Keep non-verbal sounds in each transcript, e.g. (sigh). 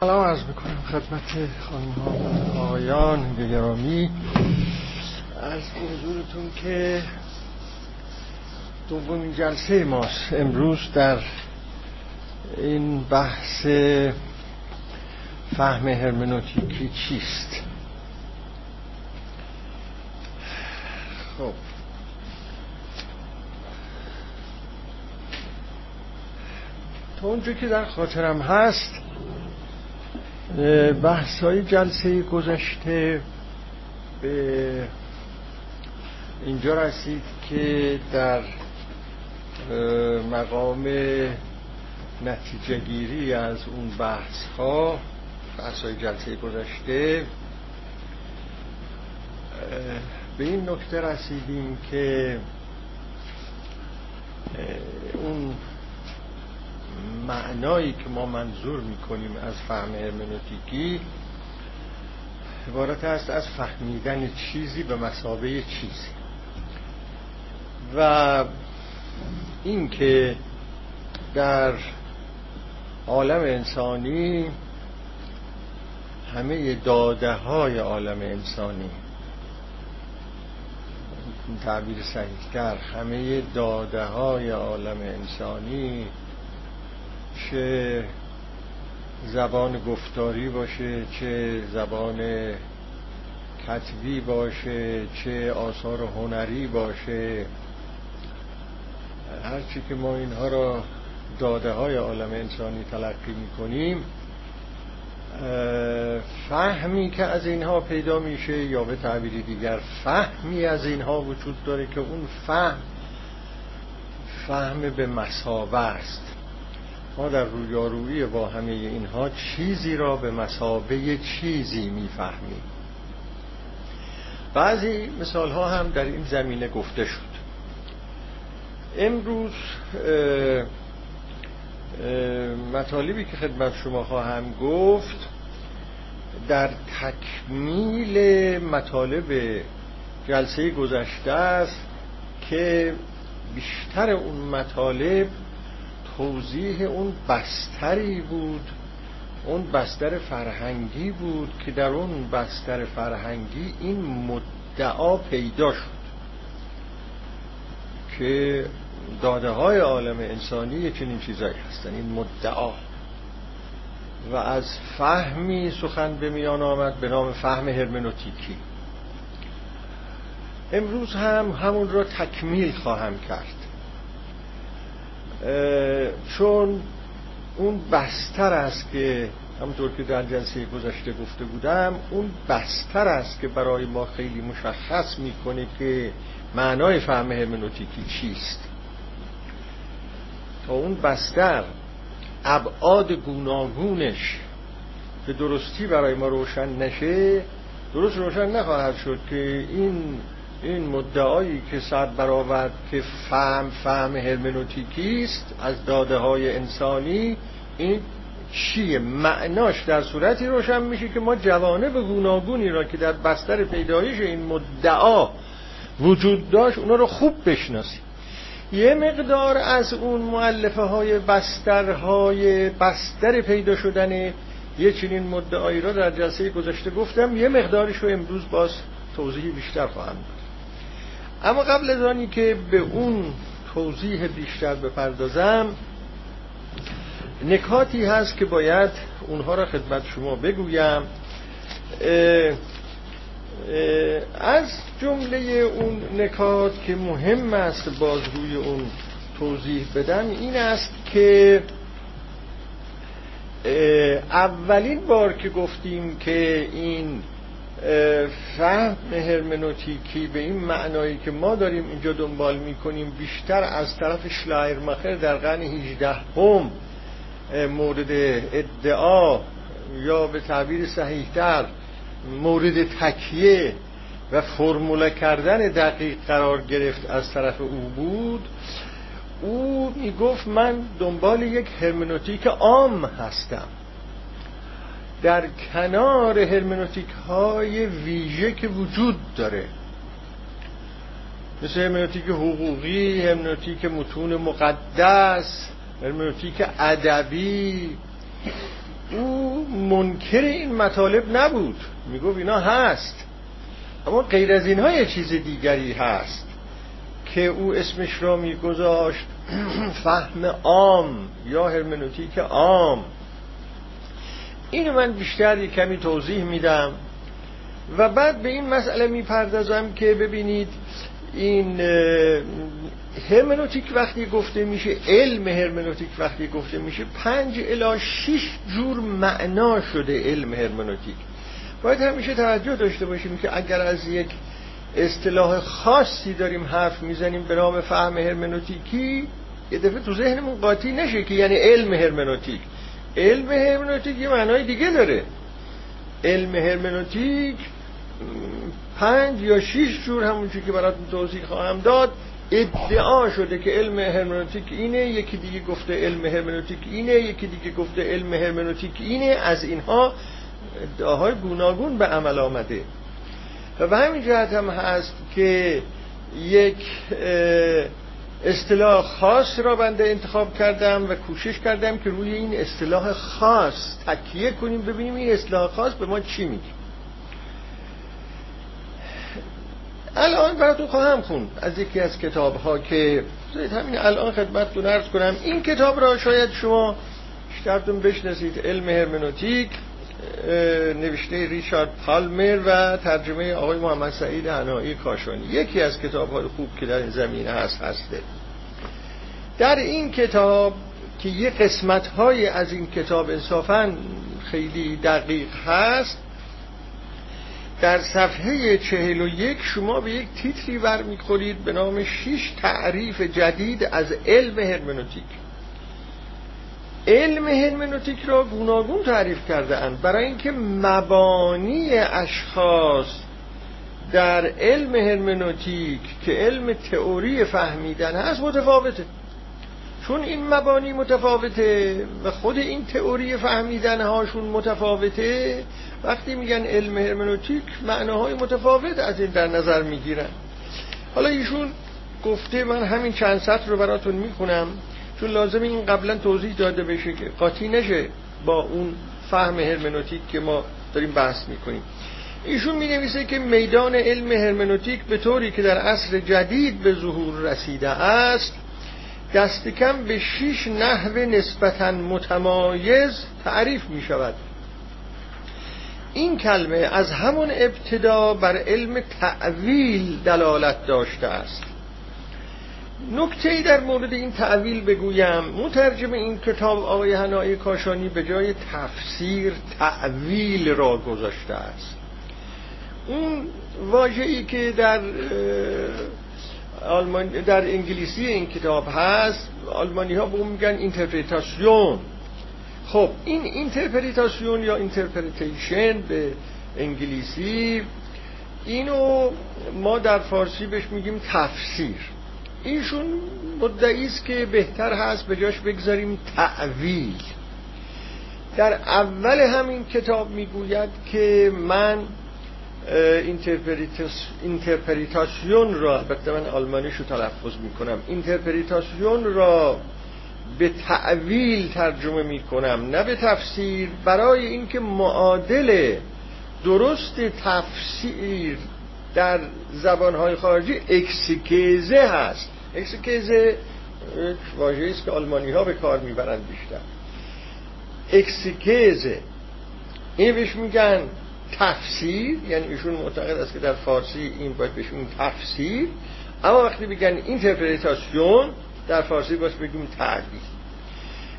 سلام عرض می‌کنم خدمت خانم ها آقایان گرامی. از حضورتون که دومین جلسه ماست. امروز در این بحث فهم هرمنوتیکی چیست؟ خب. تا اونجا که در خاطرم هست بحث های جلسه گذشته به اینجا رسید که در مقام نتیجه گیری از اون بحث ها بحث های جلسه گذشته به این نکته رسیدیم که اون معنایی که ما منظور می‌کنیم از فهم هرمنوتیکی عبارت است از فهمیدن چیزی به مسابه چیزی. و اینکه در عالم انسانی همه داده های عالم انسانی تعبیر صحیحتر همه داده های عالم انسانی چه زبان گفتاری باشه چه زبان کتبی باشه چه آثار هنری باشه. هرچی که ما اینها را داده های عالم انسانی تلقی می‌کنیم فهمی که از اینها پیدا میشه یا به تعبیری دیگر فهمی از اینها وجود داره که اون فهم فهم به مسابه است. ما در رویارویی با همه اینها چیزی را به مسابه چیزی می‌فهمیم. بعضی مثال ها هم در این زمینه گفته شد. امروز مطالبی که خدمت شما خواهم گفت در تکمیل مطالب جلسه گذشته است که بیشتر اون مطالب توضیح اون بستری بود اون بستر فرهنگی بود که در اون بستر فرهنگی این مدعا پیدا شد که داده های عالم انسانی چنین چیزایی هستن این مدعا. و از فهمی سخن به میان آمد به نام فهم هرمنوتیکی. امروز هم همون را تکمیل خواهم کرد. چون اون بستر است که همونطور که در جلسه گذشته گفته بودم اون بستر است که برای ما خیلی مشخص می‌کنه که معنای فهم هرمنوتیکی چیست. تا اون بستر ابعاد گوناگونش به درستی برای ما روشن نشه درست روشن نخواهد شد که این این مدعایی که صد برآورد که فهم فهم هرمنوتیکی است از داده های انسانی این چیه معناش در صورتی روشن میشه که ما جوانب گوناگونی را که در بستر پیدایش این مدعا وجود داشت اونا رو خوب بشناسیم. یه مقدار از اون معلفه های بسترهای بستر پیدا شدن یه چنین مدعایی را در جلسه گذشته گفتم. یه مقدارش رو امروز باز توضیح بیشتر خواهم اما قبل از آنی که به اون توضیح بیشتر بپردازم نکاتی هست که باید اونها را خدمت شما بگویم. از جمله اون نکات که مهم است باز روی اون توضیح بدم این است که اولین بار که گفتیم که این فهم هرمنوتیکی به این معنایی که ما داریم اینجا دنبال می‌کنیم بیشتر از طرف شلایرمخر در قرن 18 هم مورد ادعا یا به تعبیر صحیحتر مورد تکیه و فرموله کردن دقیق قرار گرفت از طرف او بود. او می‌گفت من دنبال یک هرمنوتیک عام هستم. در کنار هرمنوتیک های ویژه که وجود داره. مثل هرمنوتیک حقوقی هرمنوتیک متون مقدس هرمنوتیک ادبی. او منکر این مطالب نبود. می‌گفت اینا هست. اما غیر از اینها یه چیز دیگری هست که او اسمش را میگذاشت (clears throat) فهم عام یا هرمنوتیک عام. اینو من بیشتر کمی توضیح میدم. و بعد به این مسئله می‌پردازم که ببینید این هرمنوتیک وقتی گفته میشه علم هرمنوتیک وقتی گفته میشه پنج الا شش جور معنا شده علم هرمنوتیک. باید همیشه توجه داشته باشیم که اگر از یک اصطلاح خاصی داریم حرف می‌زنیم به نام فهم هرمنوتیکی یه دفعه تو ذهنمون قاطی نشه که یعنی علم هرمنوتیک. علم هرمنوتیک یه معنای دیگه داره. علم هرمنوتیک پنج یا شیش جور همون که براتون توضیح خواهم داد. ادعا شده که علم هرمنوتیک اینه یکی دیگه گفته علم هرمنوتیک اینه یکی دیگه گفته علم هرمنوتیک اینه. از اینها ادعاهای گوناگون به عمل آمده. و به همین جهت هم هست که یک اصطلاح خاص را بنده انتخاب کردم و کوشش کردم که روی این اصطلاح خاص تکیه کنیم. ببینیم این اصطلاح خاص به ما چی میگه. الان براتون خواهم خوند از یکی از کتاب ها که همین الان خدمتتون ارز کنم. این کتاب را شاید شما بیشترتون بشناسید علم هرمنوتیک. نوشته ریچارد پالمر و ترجمه آقای محمد سعید هنایی کاشانی. یکی از کتاب های خوب که در این زمینه هست هسته. در این کتاب که یه قسمت های از این کتاب انصافا خیلی دقیق هست در صفحه چهل و یک شما به یک تیتری ور می‌خورید به نام شیش تعریف جدید از علم هرمنوتیک. علم هرمنوتیک را گوناگون تعریف کرده اند برای اینکه مبانی اشخاص در علم هرمنوتیک که علم تئوری فهمیدن هست متفاوته. چون این مبانی متفاوته و خود این تئوری فهمیدن هاشون متفاوته وقتی میگن علم هرمنوتیک معناهای متفاوت از این در نظر می‌گیرن. حالا ایشون گفته من همین چند سطر رو براتون می‌خونم. چون لازم این قبلا توضیح داده بشه که قاطی نشه با اون فهم هرمنوتیک که ما داریم بحث می‌کنیم. ایشون می نویسه که میدان علم هرمنوتیک به طوری که در عصر جدید به ظهور رسیده است دست کم به شیش نحو نسبتا متمایز تعریف می شود این کلمه از همون ابتدا بر علم تعویل دلالت داشته است. نکته ای در مورد این تأویل بگویم. مترجم این کتاب آقای هنایی کاشانی به جای تفسیر تأویل را گذاشته است. اون واژه‌ای که در آلمانی در انگلیسی این کتاب هست آلمانی ها به اون میگن Interpretation خب این Interpretation یا interpretation به انگلیسی اینو ما در فارسی بهش میگیم تفسیر. ایشون مدعی است که بهتر هست به جاش بگذاریم تأویل. در اول همین کتاب می‌گوید که من Interpretation را البته من آلمانیشو تلفظ می‌کنم. Interpretation را به تأویل ترجمه می‌کنم نه به تفسیر. برای اینکه معادل درست تفسیر در زبانهای خارجی Exegese هست. Exegese واژه‌ای است که آلمانی ها به کار می‌برند بیشتر. Exegese این بهش میگن تفسیر یعنی ایشون معتقد است که در فارسی این باید بهش بگن تفسیر. اما وقتی بگن Interpretation در فارسی باید بگیم تأویل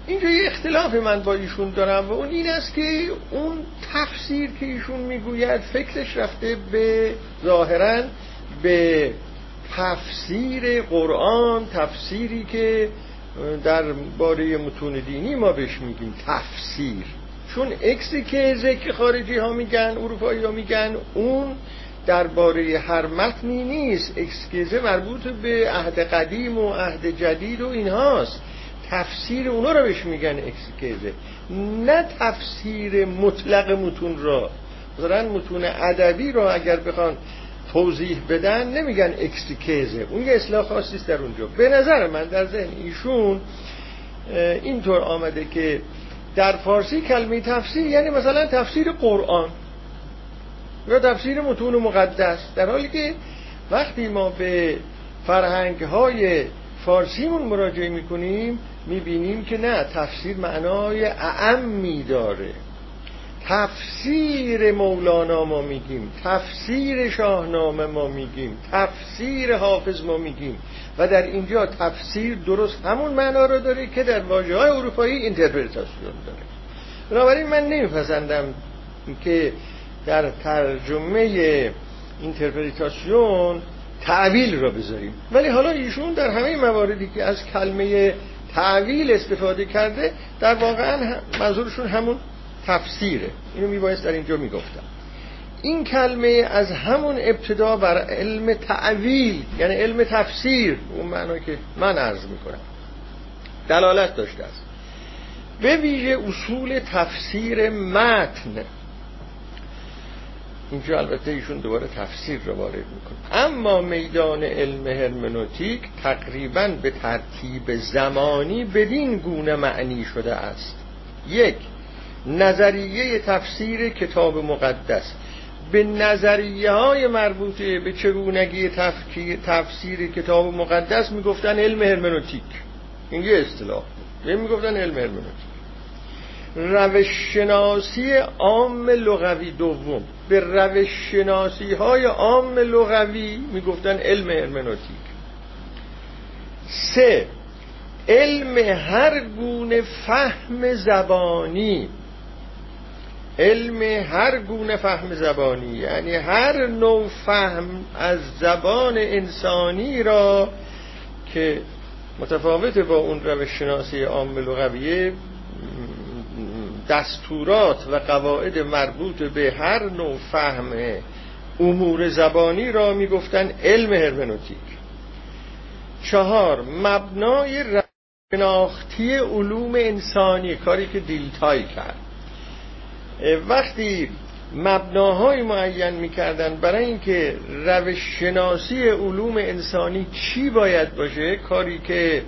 اینجا یه اختلاف من با ایشون دارم و اون این است که اون تفسیر که ایشون می‌گوید فکرش رفته به ظاهرا به تفسیر قرآن تفسیری که در باره متون دینی ما بهش میگیم تفسیر. چون اکسیکیزه که خارجی ها میگن اروپایی ها میگن اون درباره هر متنی نیست. اکسکیزه مربوط به عهد قدیم و عهد جدید و اینهاست. تفسیر اونا رو بهش میگن اکسکیزه نه تفسیر مطلق متون را. مثلا متون ادبی را اگر بخوان توضیح بدن نمیگن اکسکیزه اون یه اصلاح خاصی در اونجا. به نظر من در ذهن ایشون اینطور آمده که در فارسی کلمه تفسیر یعنی مثلا تفسیر قرآن یا تفسیر متون مقدس. در حالی که وقتی ما به فرهنگ های فارسیمون مراجعه می‌کنیم می‌بینیم که نه تفسیر معنای اعمی داره. تفسیر مولانا ما میگیم تفسیر شاهنامه ما میگیم تفسیر حافظ ما میگیم و در اینجا تفسیر درست همون معنا رو داره که در واژه های اروپایی Interpretation داره. بنابراین من نمیپسندم که در ترجمه Interpretation تعویل را بذاریم. ولی حالا ایشون در همه مواردی که از کلمه تعویل استفاده کرده در واقعا منظورشون همون تفسیره. اینو میبایست در اینجا می‌گفتم. این کلمه از همون ابتدا بر علم تعویل یعنی علم تفسیر اون معنا که من عرض می‌کنم. دلالت داشته است. به ویژه اصول تفسیر متن. اینجا البته ایشون دوباره تفسیر رو وارد می‌کنه. اما میدان علم هرمنوتیک تقریبا به ترتیب زمانی بدین گونه معنی شده است. یک نظریه تفسیر کتاب مقدس. به نظریه های مربوطه به چگونگی تفسیر کتاب مقدس می‌گفتن علم هرمنوتیک. این یه اصطلاح. بود می‌گفتن علم هرمنوتیک. روش شناسی عام لغوی دوم. به روش شناسی های عام لغوی می‌گفتن علم هرمنوتیک. سه علم هر گونه فهم زبانی. علم هر گونه فهم زبانی یعنی هر نوع فهم از زبان انسانی را که متفاوت با اون روش شناسی عام لغویه دستورات و قواعد مربوط به هر نوع فهم امور زبانی را می‌گفتن علم هرمنوتیک. چهار مبنای شناختی علوم انسانی کاری که دیلتای کرد. وقتی مبناهای معین می‌کردن برای اینکه روش شناسی علوم انسانی چی باید باشه کاری که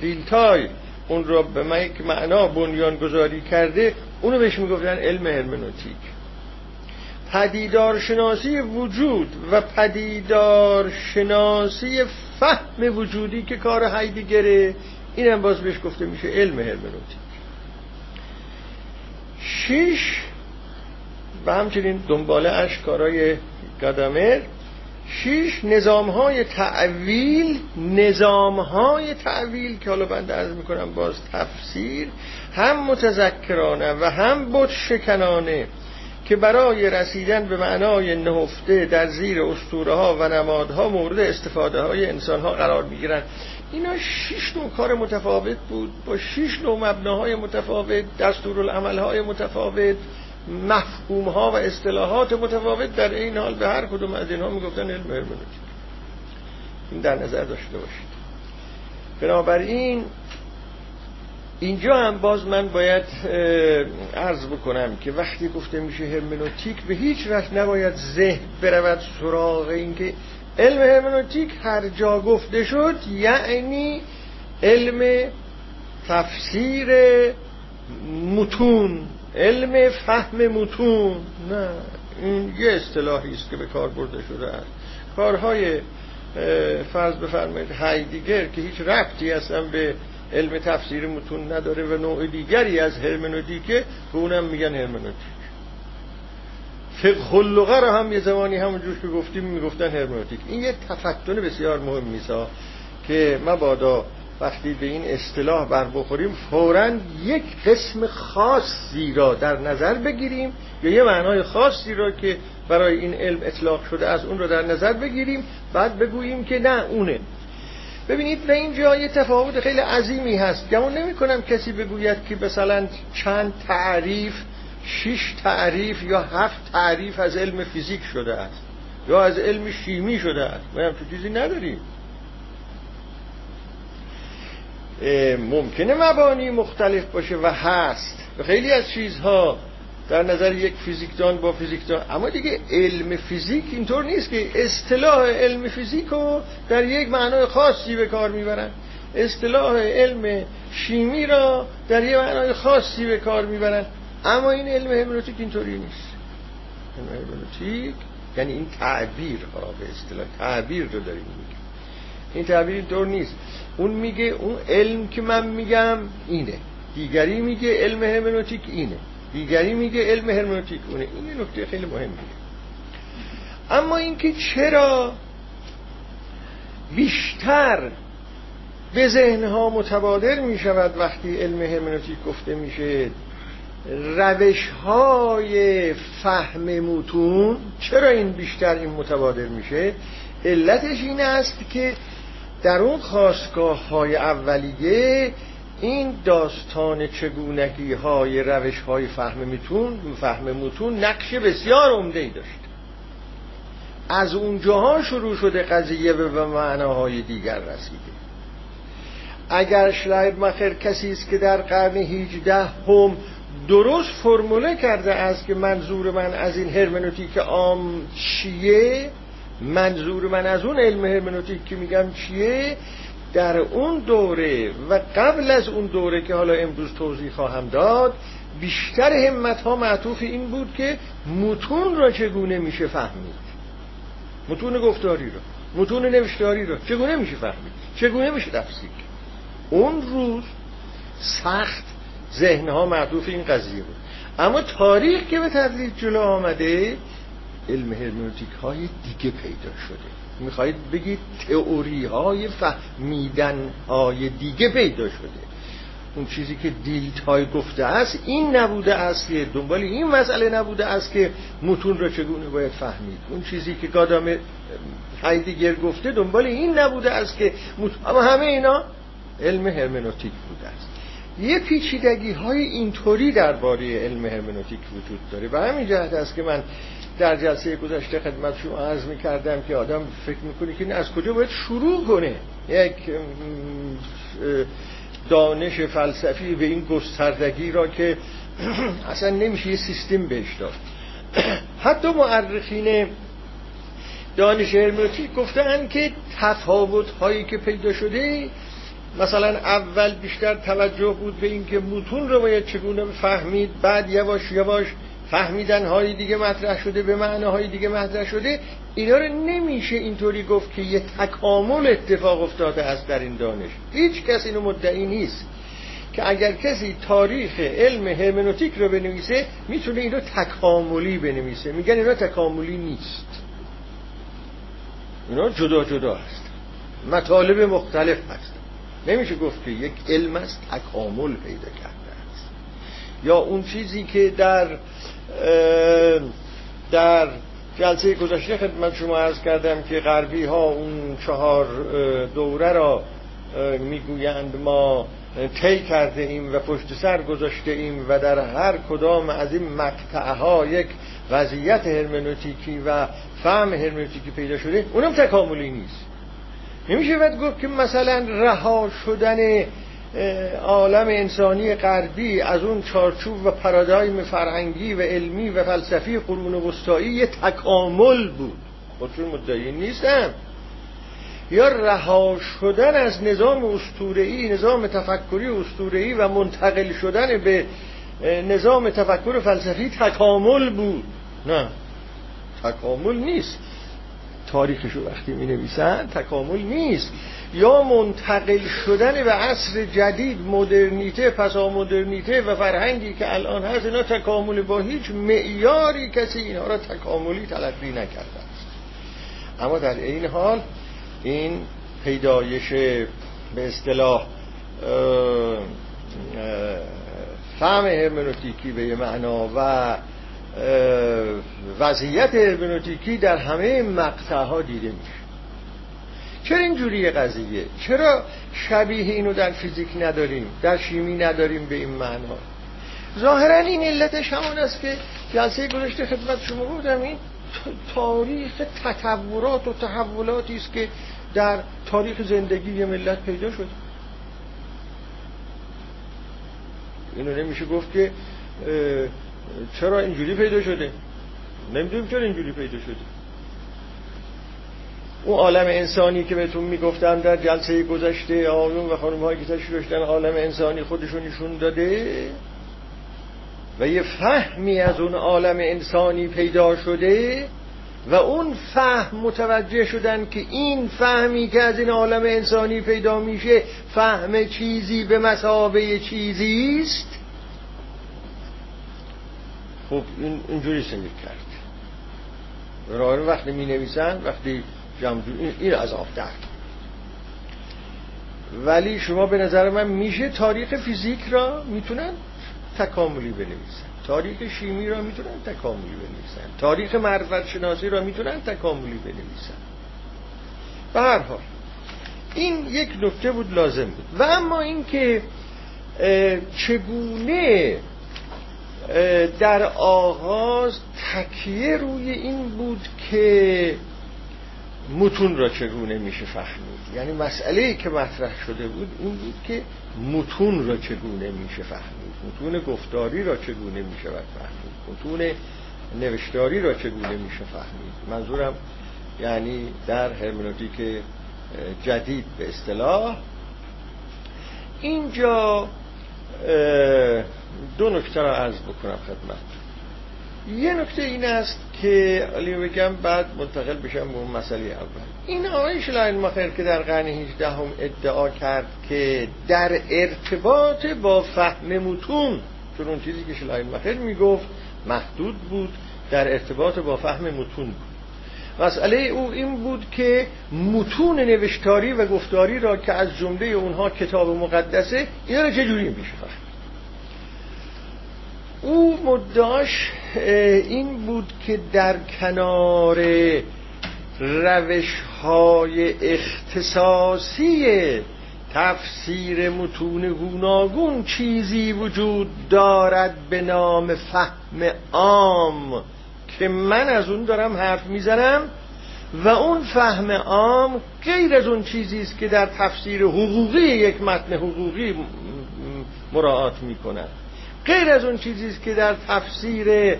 دیلتای اون را به من یک معنا بنیان گذاری کرده اونو بهش می‌گفتن علم هرمنوتیک. پدیدار شناسی وجود و پدیدار شناسی فهم وجودی که کار هایدگره این باز بهش گفته میشه علم هرمنوتیک. شیش و همچنین دنباله اش کارای گادامر شیش نظام های تعویل نظام های تعویل که حالا بنده عرض می‌کنم باز تفسیر هم متذکرانه و هم بود شکنانه که برای رسیدن به معنای نهفته در زیر اسطوره ها و نمادها مورد استفاده های انسان ها قرار می‌گیرن. اینا شش نوع کار متفاوت بود. با شش نوع مبناهای متفاوت دستورالعمل های متفاوت مفهوم ها و اصطلاحات متفاوت. در این حال به هر کدوم از اینها می‌گفتن علم هرمنوتیک این در نظر داشته باشید. بنابراین اینجا هم باز من باید عرض بکنم که وقتی گفته میشه هرمنوتیک به هیچ وجه نباید ذهن برود سراغ اینکه علم هرمنوتیک هر جا گفته شد یعنی علم تفسیر متون علم فهم متون. نه این یه اصطلاحی است که به کار برده شده است. کارهای فرض بفرمایید هایدگر که هیچ ربطی اصلا به علم تفسیر متون نداره و نوع دیگری از هرمنوتیکه به اونم میگن هرمنوتیک. فقه اللغه رو هم یه زمانی همونجور که گفتیم می‌گفتن هرمنوتیک این یه تفتن بسیار مهم میسا که مبادا وقتی به این اصطلاح بر بخوریم فورا یک قسم خاصی را در نظر بگیریم یا یه معنای خاصی را که برای این علم اطلاق شده از اون رو در نظر بگیریم بعد بگوییم که نه اونه. ببینید به این یه تفاوت خیلی عظیمی هست. گمون نمی کنم کسی بگوید که مثلا چند تعریف شش تعریف یا هفت تعریف از علم فیزیک شده است. یا از علم شیمی شده است. ما هم چیزی نداریم. ممکنه مبانی مختلف باشه و هست. و خیلی از چیزها در نظر یک فیزیکدان با فیزیکدان. اما دیگه علم فیزیک اینطور نیست که اصطلاح علم فیزیک رو در یک معنای خاصی به کار می‌برن. اصطلاح علم شیمی را در یه معنای خاصی به کار می‌برن. اما این علم همنوتیک اینطوری نیست. علم همنوتیک یعنی این تعبیر ها به اصطلاح تعبیر رو داریم میگه این تعبیر اینطور نیست. اون میگه اون علم که من میگم اینه. دیگری میگه علم هرمنوتیک اینه. دیگری میگه علم هرمنوتیک اونه. این نکته خیلی مهمیه. اما اینکه چرا بیشتر به ذهنها متبادر می شود وقتی علم هرمنوتیک گفته میشه؟ روش های فهم متون. چرا این بیشتر این متبادر میشه؟ علتش این است که در اون خواستگاه های اولیه این داستان چگونگی های روش های فهم متون فهم متون نقش بسیار عمده ای داشت. از اونجاها شروع شده قضیه به معناهای دیگر رسیده. اگر شلاید مخر کسی است که در قرن 18 هم درست فرموله کرده است که منظور من از این هرمنوتیک عام چیه؟ منظور من از اون علم هرمنوتیک که میگم چیه؟ در اون دوره و قبل از اون دوره که حالا امروز توضیح خواهم داد بیشتر همت ها معطوف این بود که متون را چگونه میشه فهمید؟ متون گفتاری را متون نوشتاری را چگونه میشه فهمید؟ چگونه میشه تفسیر اون روز سخت ذهنها معطوف این قضیه بود. اما تاریخ که به تدریج جلو آمده علم هرمنوتیک های دیگه پیدا شده. می‌خواهید بگید تئوری های فهمیدن های دیگه پیدا شده. اون چیزی که های گفته است این نبوده است که دنبال این مسئله نبوده است که متون را چگونه باید فهمید. اون چیزی که گادام هایدگر گفته دنبال این نبوده است که اما همه اینا علم هرمنوتیک بوده است. یه پیچیدگی های اینطوری درباره علم هرمنوتیک وجود داره. و همین جهت است که من در جلسه گذشته خدمت شما عرض می کردم که آدم فکر می‌کنه که از کجا باید شروع کنه. یک دانش فلسفی به این گستردگی را که (clears throat) اصلا نمیشه یه سیستم بهش داد. (clears throat) حتی معرخین دانش هرمنوتیک گفتن که تفاوت هایی که پیدا شده مثلا اول بیشتر توجه بود به اینکه متون رو باید چگونه فهمید بعد یواش یواش فهمیدن های دیگه مطرح شده به معناهای دیگه مطرح شده. اینا رو نمیشه اینطوری گفت که یه تکامل اتفاق افتاده است در این دانش. هیچ کس اینو مدعی نیست که اگر کسی تاریخ علم هرمنوتیک رو بنویسه می‌تونه اینو تکاملی بنویسه. میگن اینا تکاملی نیست. اینا جدا جدا هست. مطالب مختلف هست. نمیشه گفت که یک علم است تکامل پیدا کرده است. یا اون چیزی که در در جلسه گذشته خدمت شما عرض کردم که غربی ها اون چهار دوره را می‌گویند ما طی کرده ایم و پشت سر گذاشته ایم و در هر کدام از این مقطعه ها یک وضعیت هرمنوتیکی و فهم هرمنوتیکی پیدا شده اونم تکاملی نیست. نمیشه باید گفت که مثلا رها شدن عالم انسانی غربی از اون چارچوب و پرادایم فرهنگی و علمی و فلسفی قرون وسطایی یه تکامل بود. خودشون مدعی نیستم یا رها شدن از نظام اسطوره‌ای نظام تفکری اسطوره‌ای و منتقل شدن به نظام تفکر فلسفی تکامل بود. نه تکامل نیست. تاریخشو وقتی می نویسن تکامل نیست. یا منتقل شدن به عصر جدید مدرنیته پسا مدرنیته و فرهنگی که الان هست اینا تکامل با هیچ معیاری کسی اینها را تکاملی تلقی نکرده است. اما در این حال این پیدایش به اصطلاح فهم هرمنوتیکی به معنا و وضعیت هرمنوتیکی در همه مقطع ها دیده میشه. چرا اینجوری قضیه؟ چرا شبیه اینو در فیزیک نداریم؟ در شیمی نداریم به این معنا؟ ظاهرا این علتش همون است که جلسه گذشته خدمت شما بودم این تاریخ تطورات و تحولاتی است که در تاریخ زندگی یه ملت پیدا شد. اینو نمیشه گفت که چرا اینجوری پیدا شده؟ نمی‌دونیم چرا اینجوری پیدا شده. اون عالم انسانی که بهتون می‌گفتم در جلسه گذشته آقایون و خانم هایی که تشریف داشتن عالم انسانی خودشون نشون داده و یه فهمی از اون عالم انسانی پیدا شده و اون فهم متوجه شدن که این فهمی که از این عالم انسانی پیدا میشه فهم چیزی به مسابه چیزی است. خب این اینجوری سنگی کرد. برای وقتی می نویسن وقتی این از آفتر ولی شما به نظر من میشه تاریخ فیزیک را می‌تونن تکاملی بنویسن. تاریخ شیمی را می‌تونن تکاملی بنویسن. تاریخ معرفت شناسی را می‌تونن تکاملی بنویسن. به هر حال این یک نکته بود لازم بود. و اما اینکه چگونه در آغاز تکیه روی این بود که متون را چگونه میشه فهمید. یعنی مسئله که مطرح شده بود این بود که متون را چگونه میشه فهمید. متون گفتاری را چگونه میشه فهمید. متون نوشتاری را چگونه میشه فهمید. منظورم یعنی در هرمنوتیک جدید به اصطلاح. اینجا دو نکته را عرض بکنم خدمت. یه نکته این است که علی بگم بعد منتقل بشم به اون مسئله اول. این آقای شلاین مخیر که در قرن 18 هم ادعا کرد که در ارتباط با فهم متون چون اون چیزی که شلاین مخیر می‌گفت محدود بود در ارتباط با فهم متون بود. مسئله او این بود که متون نوشتاری و گفتاری را که از جمله اونها کتاب مقدسه اینا را چجوری میشه فهم او مداش این بود که در کنار روش های اختصاصی تفسیر متون گوناگون چیزی وجود دارد به نام فهم عام که من از اون دارم حرف می‌زنم و اون فهم عام غیر از اون چیزی است که در تفسیر حقوقی یک متن حقوقی مراعات می‌کند. غیر از اون چیزی است که در تفسیر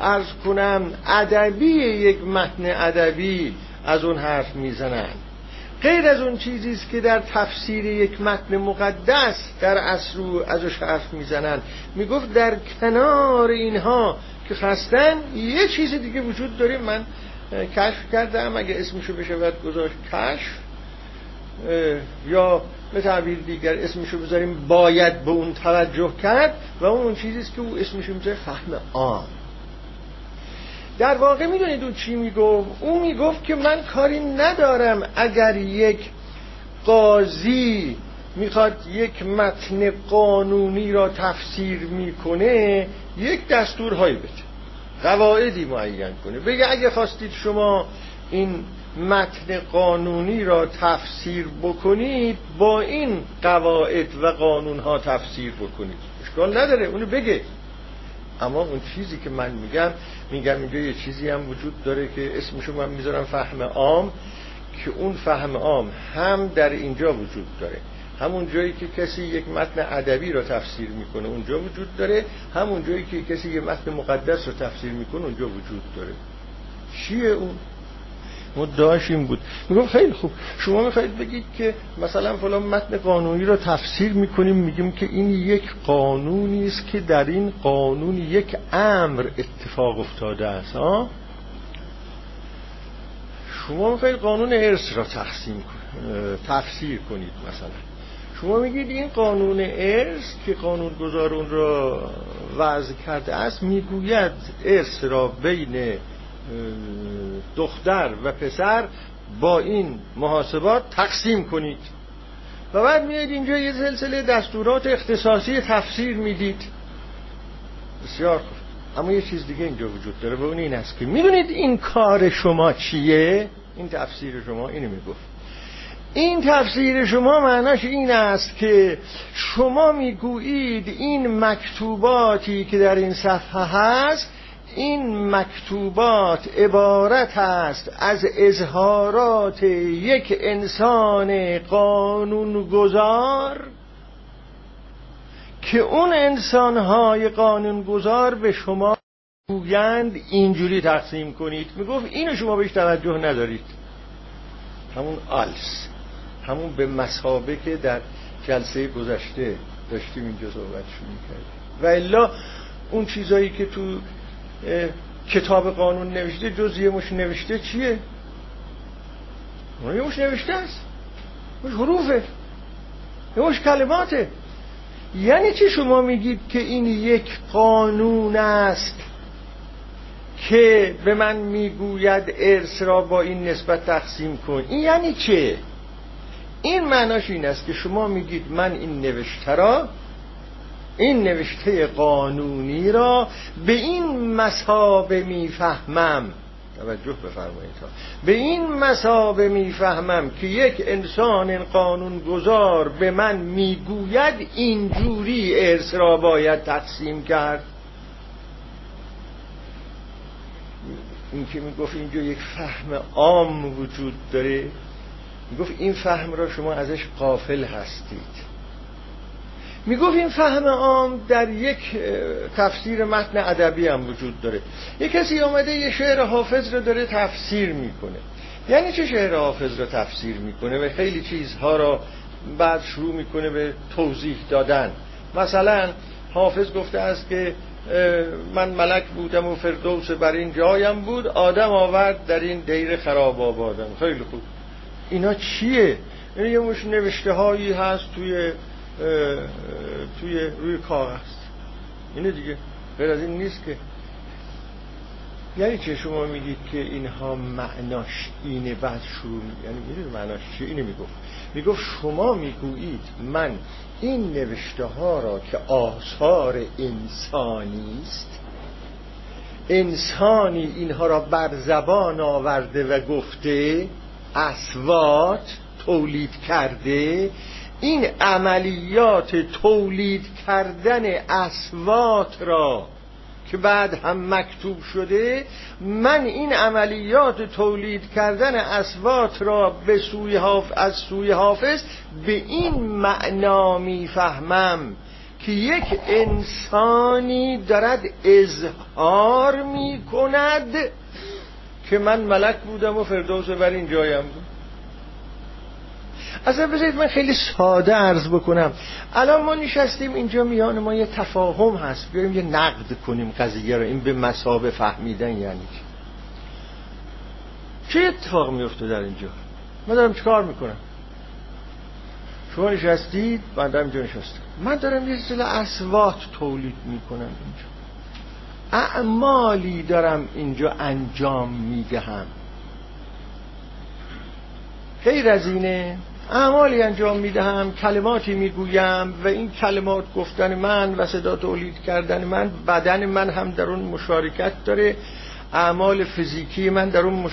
ارز کنم ادبی یک متن ادبی از اون حرف می‌زنن. غیر از اون چیزی است که در تفسیر یک متن مقدس در اصل ازش حرف می‌زنن. می‌گفت در کنار اینها که خستن یه چیز دیگه وجود داره. من کشف کردم. اگه اسمشو بشه گذاشت کشف. یا به تعبیر دیگر اسمشو بذاریم باید به اون توجه کرد و اون چیزیست که او اسمشو می‌ذاره فهم آن. در واقع می‌دونید او چی می‌گفت؟ او می‌گفت که من کاری ندارم اگر یک قاضی می‌خواد یک متن قانونی را تفسیر می‌کنه یک دستورهایی بده. قواعدی معین کنه. بگه اگه خواستید شما این متن قانونی را تفسیر بکنید با این قواعد و قانون ها تفسیر بکنید. اشکال نداره اونو بگه. اما اون چیزی که من میگم میگم اینجا یه چیزی هم وجود داره که اسمشو من می‌ذارم فهم عام که اون فهم عام هم در اینجا وجود داره. همون جایی که کسی یک متن ادبی را تفسیر می‌کنه اونجا وجود داره. همون جایی که کسی یک متن مقدس رو تفسیر می‌کنه اونجا وجود داره. چیه اون؟ مدعاش این بود. میگم خیلی خوب. شما می‌خواید بگید که مثلا فلان متن قانونی رو تفسیر می‌کنیم میگیم که این یک قانونی است که در این قانون یک امر اتفاق افتاده است ها شما می‌خواید قانون ارث را تقسیم تفسیر کنید مثلا. شما میگید این قانون ارث که قانون گذار اون را وضع کرده است می‌گوید ارث را بین دختر و پسر با این محاسبات تقسیم کنید. و بعد میاد اینجا یه سلسله دستورات اختصاصی تفسیر می‌دید. بسیار خوب. اما یه چیز دیگه اینجا وجود داره و اون این است که می‌دونید این کار شما چیه؟ این تفسیر شما اینو می‌گفت. این تفسیر شما معناش این است که شما می‌گویید این مکتوباتی که در این صفحه هست این مکتوبات عبارت است از اظهارات یک انسان قانونگذار که اون انسانهای قانونگذار به شما گویند اینجوری تقسیم کنید. می‌گفت اینو شما بهش توجه ندارید. همون آلس. همون به مسابه که در جلسه گذشته داشتیم اینجا صحبتشون می‌کردیم و الا اون چیزایی که تو کتاب قانون نوشته جز یه مش نوشته چیه؟ یه مش نوشته است. مش حروفه. یه مش کلماته. یعنی چی شما میگید که این یک قانون است که به من می‌گوید ارث را با این نسبت تقسیم کن؟ این یعنی چه؟ این معناش این است که شما میگید من این نوشته را این نوشته قانونی را به این مسابه می‌فهمم. توجه بفرمایید به این مسابه می‌فهمم که یک انسان قانون گذار به من می‌گوید اینجوری ارث را باید تقسیم کرد. این که می‌گفت اینجا یک فهم عام وجود داره. می‌گفت این فهم را شما ازش قافل هستید. می‌گفت این فهم عام در یک تفسیر متن ادبی هم وجود داره. یک کسی آمده یه شعر حافظ رو داره تفسیر می‌کنه. یعنی چه شعر حافظ رو تفسیر می‌کنه؟ و خیلی چیزها را بعد شروع می‌کنه به توضیح دادن. مثلا حافظ گفته است که من ملک بودم و فردوس بر این جایم بود. آدم آورد در این دیر خراب آبادم خیلی خوب. اینا چیه؟ این یه مش نوشته هایی هست توی توی روی کاغذ اینه دیگه. غیر از این نیست که. یعنی چه شما میگید که اینها معناش اینه بعد شروع یعنی می‌دونید معناش چیه؟ اینه می‌گفت. می‌گفت شما می‌گویید من این نوشته ها را که آثار انسانی است انسانی اینها را بر زبان آورده و گفته اسوات تولید کرده این عملیات تولید کردن اسوات را که بعد هم مکتوب شده من این عملیات تولید کردن اسوات را به سوی حاف... از سوی حافظ به این معنا می‌فهمم که یک انسانی دارد اظهار می کند که من ملک بودم و فردوس بر این جایم بود. اصلا بذارید من خیلی ساده عرض بکنم. الان ما نشستیم اینجا میان ما یه تفاهم هست. بیاریم یه نقد کنیم قضیه رو. این به مسابه فهمیدن یعنی چه اتفاق میفته در اینجا؟ من دارم چیکار می‌کنم؟ شما نشستید من دارم اینجا نشستم. من دارم یه سلسله اسوات تولید می‌کنم اینجا. اعمالی دارم اینجا انجام می‌دهم. غیر از اینه اعمالی انجام می‌دهم کلماتی می‌گویم و این کلمات گفتن من و صدا تولید کردن من بدن من هم در اون مشارکت داره. اعمال فیزیکی من در اون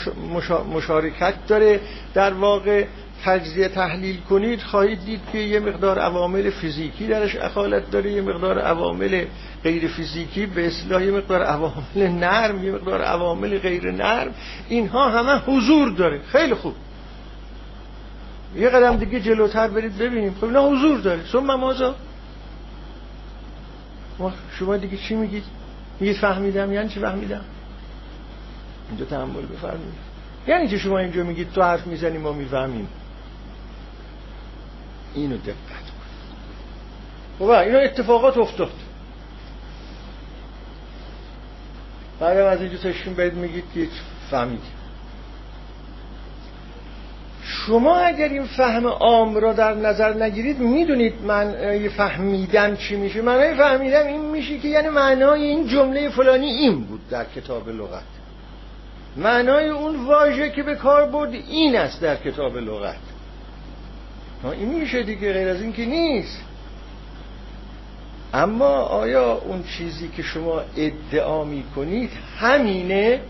مشارکت داره. در واقع تجزیه تحلیل کنید خواهید دید که یه مقدار عوامل فیزیکی درش اخالت داره یه مقدار عوامل غیر فیزیکی به اصلاح یه مقدار عوامل نرم یه مقدار عوامل غیر نرم. اینها همه حضور داره. خیلی خوب. یه قدم دیگه جلوتر برید ببینیم. خب اینا حضور داره. ثم مازا. شما دیگه چی میگید؟ میگید فهمیدم. یعنی چی فهمیدم؟ اینجا تحمل بفرمایید. یعنی که شما اینجا میگید تو حرف می‌زنی ما می‌فهمیم؟ اینو دقت کن. خب اینا اتفاقات افتاد. بعدم از اینجا تشکیم برید میگید که فهمیدیم شما اگر این فهم عام را در نظر نگیرید می‌دونید من فهمیدم چی میشه. معنای فهمیدم این میشه که یعنی معنای این جمله فلانی این بود در کتاب لغت. معنای اون واژه که به کار برد این است در کتاب لغت. این میشه دیگه غیر از این که نیست. اما آیا اون چیزی که شما ادعا می‌کنید همینه؟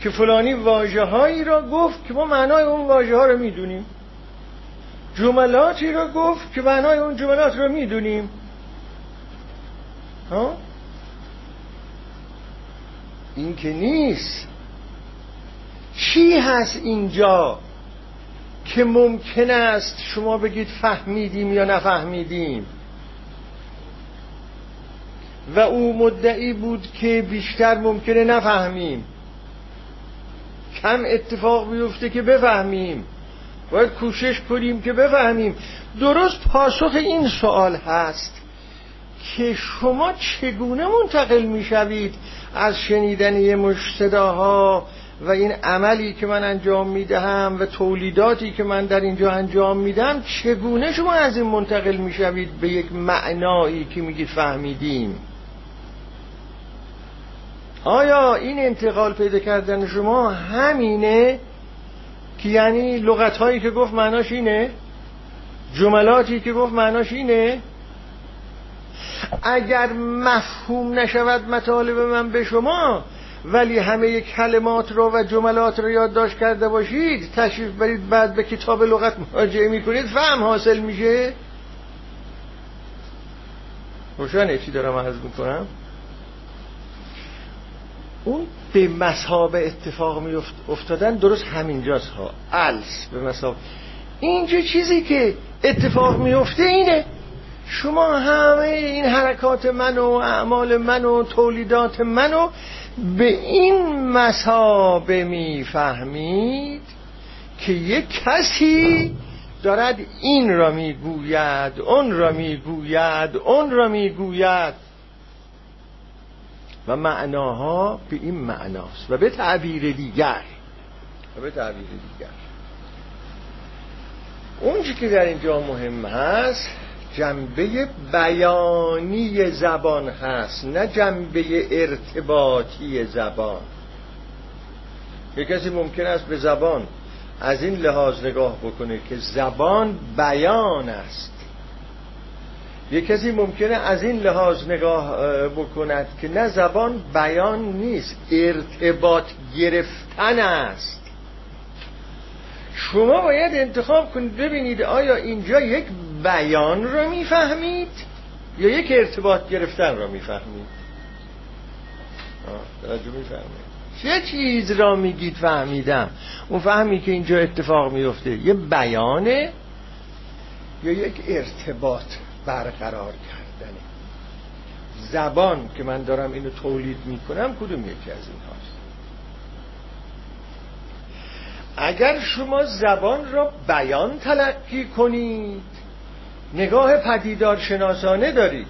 که فلانی واجه هایی را گفت که ما معنای اون واژه ها رو می‌دونیم. جملاتی را گفت که معنای اون جملات رو می‌دونیم. ها؟ این که نیست. چی هست اینجا که ممکن است شما بگید فهمیدیم یا نفهمیدیم؟ و او مدعی بود که بیشتر ممکنه نفهمیم. کم اتفاق بیفته که بفهمیم. باید کوشش کنیم که بفهمیم. درست پاسخ این سوال هست که شما چگونه منتقل می‌شوید از شنیدن یه مش صداها و این عملی که من انجام می‌دهم و تولیداتی که من در اینجا انجام میدم چگونه شما از این منتقل می‌شوید به یک معنایی که میگید فهمیدیم؟ آیا این انتقال پیدا کردن شما همینه که یعنی لغت هایی که گفت معناش اینه؟ جملاتی که گفت معناش اینه؟ اگر مفهوم نشود مطالب من به شما ولی همه کلمات رو و جملات رو یادداشت کرده باشید تشریف برید بعد به کتاب لغت مراجعه می‌کنید فهم حاصل میشه؟ روشنه چی دارم عرض می‌کنم؟ اون به مسابه اتفاق می افتادن درست همینجاست ها. الس به مسابه اینجا چیزی که اتفاق میفته اینه. شما همه این حرکات من و اعمال من و تولیدات منو به این مسابه می‌فهمید که یک کسی دارد این را می‌گوید اون را می‌گوید اون را می‌گوید و معناها به این معناست و به تعبیر دیگر. و به تعبیر دیگر. اون که در اینجا مهم هست جنبه بیانی زبان هست نه جنبه ارتباطی زبان. یک کسی ممکن است به زبان از این لحاظ نگاه بکنه که زبان بیان است. یک کسی ممکنه از این لحاظ نگاه بکند که نه زبان بیان نیست ارتباط گرفتن است. شما باید انتخاب کنید ببینید آیا اینجا یک بیان را می‌فهمید یا یک ارتباط گرفتن را می‌فهمید؟ توجه می‌فهمید چه چیز را میگید فهمیدم؟ اون فهمی که اینجا اتفاق میفته یه بیانه یا یک ارتباط؟ برقرار کردنه. زبان که من دارم اینو تولید می‌کنم کدوم یکی از این هاست اگر شما زبان را بیان تلقی کنید نگاه پدیدار شناسانه دارید.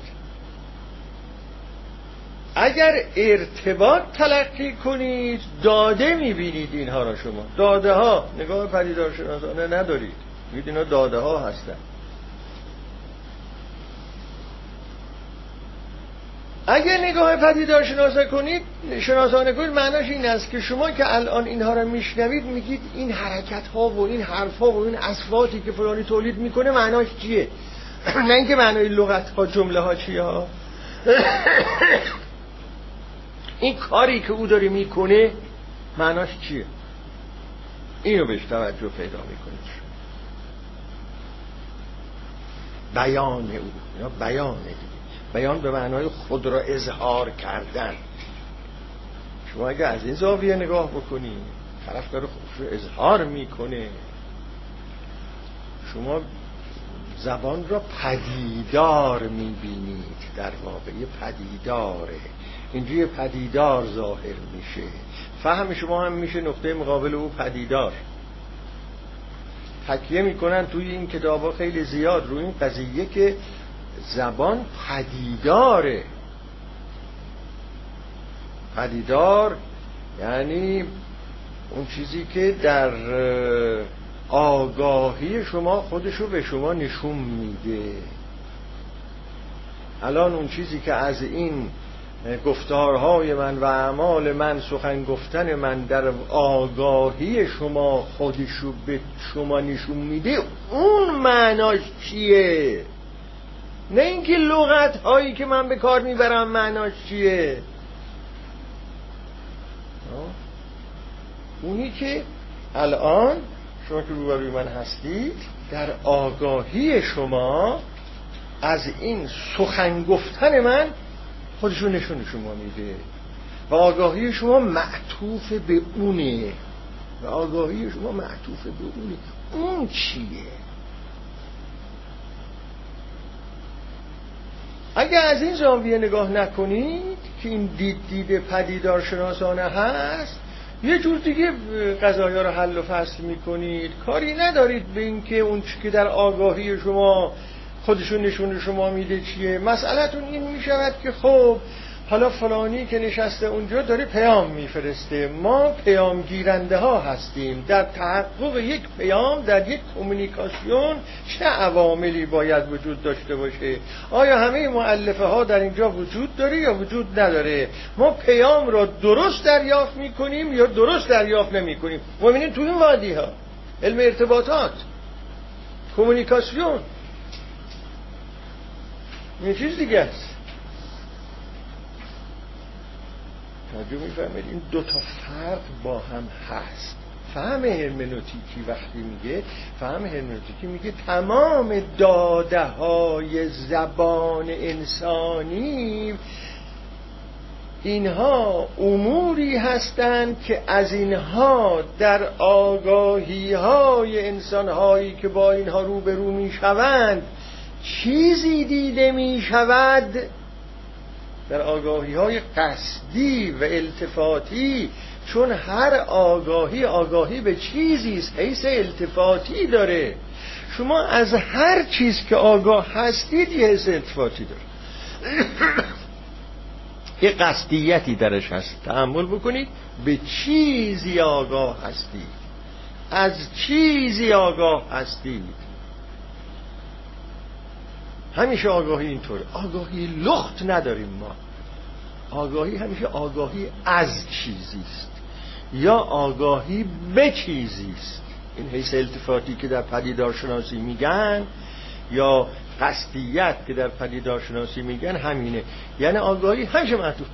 اگر ارتباط تلقی کنید داده می‌بینید اینها را شما. داده ها نگاه پدیدار شناسانه ندارید. می‌دید اینا داده ها هستن. اگر نگاه پدیدار شناسه کنید شناسانه کنید معناش این است که شما که الان اینها را میشنوید میگید این حرکت ها و این حرف ها و این اصفاتی که فلانی تولید می‌کنه معناش چیه؟ (clears throat) نه اینکه معنای لغت ها جمله ها چیه؟ (clears throat) این کاری که او داره می‌کنه معناش چیه؟ اینو بهش توجه پیدا می‌کنید. بیان او یا بیان بیان به معنای خود را اظهار کردن. شما اگه از این زاویه نگاه بکنی طرف داره خودش رو اظهار می‌کنه. شما زبان را پدیدار می‌بینید. در واقع یه پدیداره. اینجا یه پدیدار ظاهر میشه. فهم شما هم میشه نقطه مقابل او پدیدار. تکیه می‌کنن توی این کتاب خیلی زیاد. روی این قضیه که زبان پدیداره. پدیدار یعنی اون چیزی که در آگاهی شما خودشو به شما نشون میده. الان اون چیزی که از این گفتارهای من و اعمال من سخن گفتن من در آگاهی شما خودشو به شما نشون میده اون معناش چیه؟ نه اینکه لغت هایی که من به کار می‌برم معناش چیه. اونی که الان شما که روبروی من هستید در آگاهی شما از این سخن گفتن من خودشو نشون شما میده. و آگاهی شما معطوف به اونه. و آگاهی شما معطوف به اونه. اون چیه؟ اگر از این زاویه نگاه نکنید که این دید دید پدیدار شناسانه هست یه جور دیگه قضایا رو حل و فصل می‌کنید. کاری ندارید به اینکه اون چی که در آگاهی شما خودشون نشون شما میده چیه. مسئلهتون این می‌شود که خب حالا فلانی که نشسته اونجا داره پیام میفرسته. ما پیام گیرنده ها هستیم. در تحقق یک پیام در یک کمونیکاسیون چه عواملی باید وجود داشته باشه؟ آیا همه معلفه ها در اینجا وجود داره یا وجود نداره؟ ما پیام را درست دریافت می‌کنیم یا درست دریافت نمی‌کنیم؟ مؤمنین تو این وادی ها علم ارتباطات کمونیکاسیون این چیز دیگه است. توجه می‌فهمید این دو تا فرق با هم هست. فهم هرمنوتیکی وقتی میگه فهم هرمنوتیکی میگه تمام داده های زبان انسانی اینها اموری هستند که از اینها در آگاهی های انسان هایی که با اینها روبرو می‌شوند چیزی دیده می‌شود در آگاهی های قصدی و التفاتی چون هر آگاهی آگاهی به چیزی است حیث التفاتی داره. شما از هر چیز که آگاه هستید یه حیث التفاتی داره. (coughs) یه قصدیتی درش هست. تحمل بکنید به چیزی آگاه هستید. از چیزی آگاه هستید. همیشه آگاهی اینطوره آگاهی لخت نداریم ما. آگاهی همیشه آگاهی از چیزی است. یا آگاهی به چیزی است. این حیث التفاتی که در پدیدارشناسی میگن یا قصدیت که در پدیدارشناسی میگن همینه. یعنی آگاهی همیشه معطوف.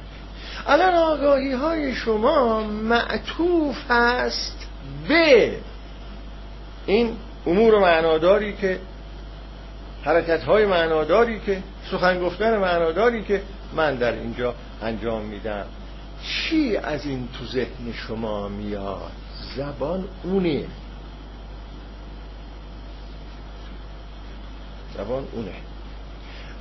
الان آگاهی های شما معطوف هست به این امور معناداری که حرکت های معناداری که سخن گفتن معناداری که من در اینجا انجام میدم. چی از این تو ذهن شما میاد؟ زبان اونه. زبان اونه.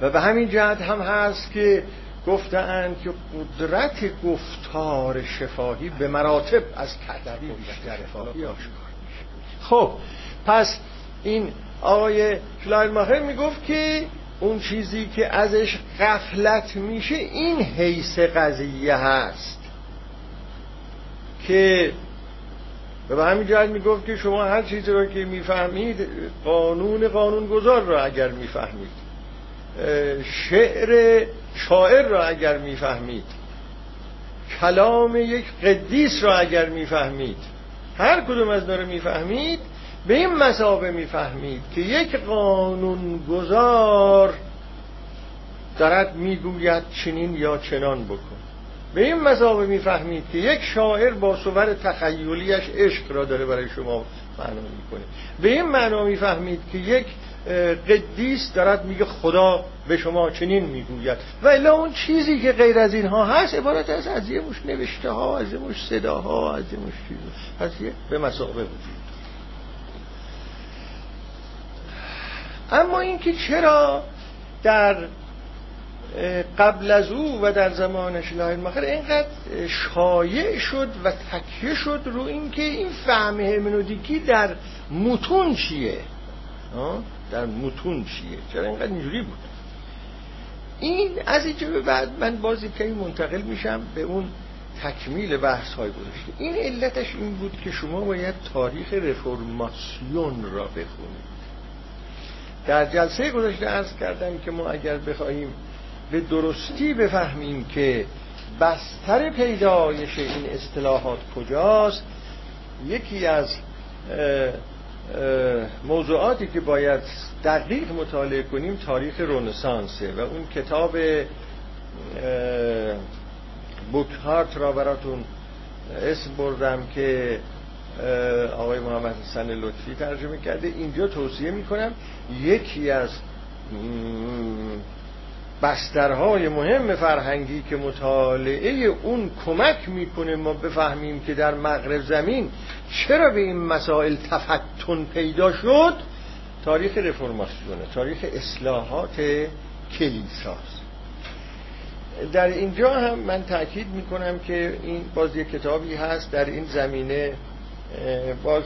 و به همین جهت هم هست که گفتند که قدرت گفتار شفاهی به مراتب از کدری بیشتر شفاهی آشکار خب پس این آقای شلایر می‌گفت که اون چیزی که ازش غفلت میشه این حیث قضیه هست. که به همین جهت می‌گفت که شما هر چیزی را که می‌فهمید قانون قانون گذار را اگر می‌فهمید شعر شاعر را اگر می‌فهمید کلام یک قدیس را اگر می‌فهمید هر کدوم از داره می‌فهمید به این مسابه می‌فهمید که یک قانون گذار دارد می‌گوید چنین یا چنان بکن. به این مسابه می‌فهمید که یک شاعر با صور تخیلیش عشق را داره برای شما معنا می‌کنه. به این معنا می‌فهمید که یک قدیس دارد میگه خدا به شما چنین می‌گوید. و الا اون چیزی که غیر از اینها هست عبارت از از یه مش نوشته ها از یه مش صداها از یه مش چیز پس به مسابه وجود اما اینکه چرا در قبل از او و در زمان شلاه مخر اینقدر شایع شد و تکیه شد رو اینکه این فهم هرمنوتیکی در متون چیه؟ در متون چیه؟ چرا اینقدر اینجوری بود؟ این از اینجا به بعد من بازی که منتقل میشم به اون تکمیل بحث های گذاشته این علتش این بود که شما باید تاریخ رفرماسیون را بخونید. در جلسه گذاشته ارز کردم که ما اگر بخواهیم به درستی بفهمیم که بستر پیدایش این اصطلاحات کجاست یکی از موضوعاتی که باید دقیق مطالعه کنیم تاریخ رونسانسه و اون کتاب بوکهارت را براتون اسم بردم که آقای محمد حسن لطفی ترجمه کرده. اینجا توصیه می‌کنم یکی از بسترهای مهم فرهنگی که مطالعه اون کمک می‌کنه ما بفهمیم که در مغرب زمین چرا به این مسائل تفتن پیدا شد تاریخ رفرماسیونه تاریخ اصلاحات کلیساست در اینجا هم من تاکید می‌کنم که این باز یک کتابی هست در این زمینه باز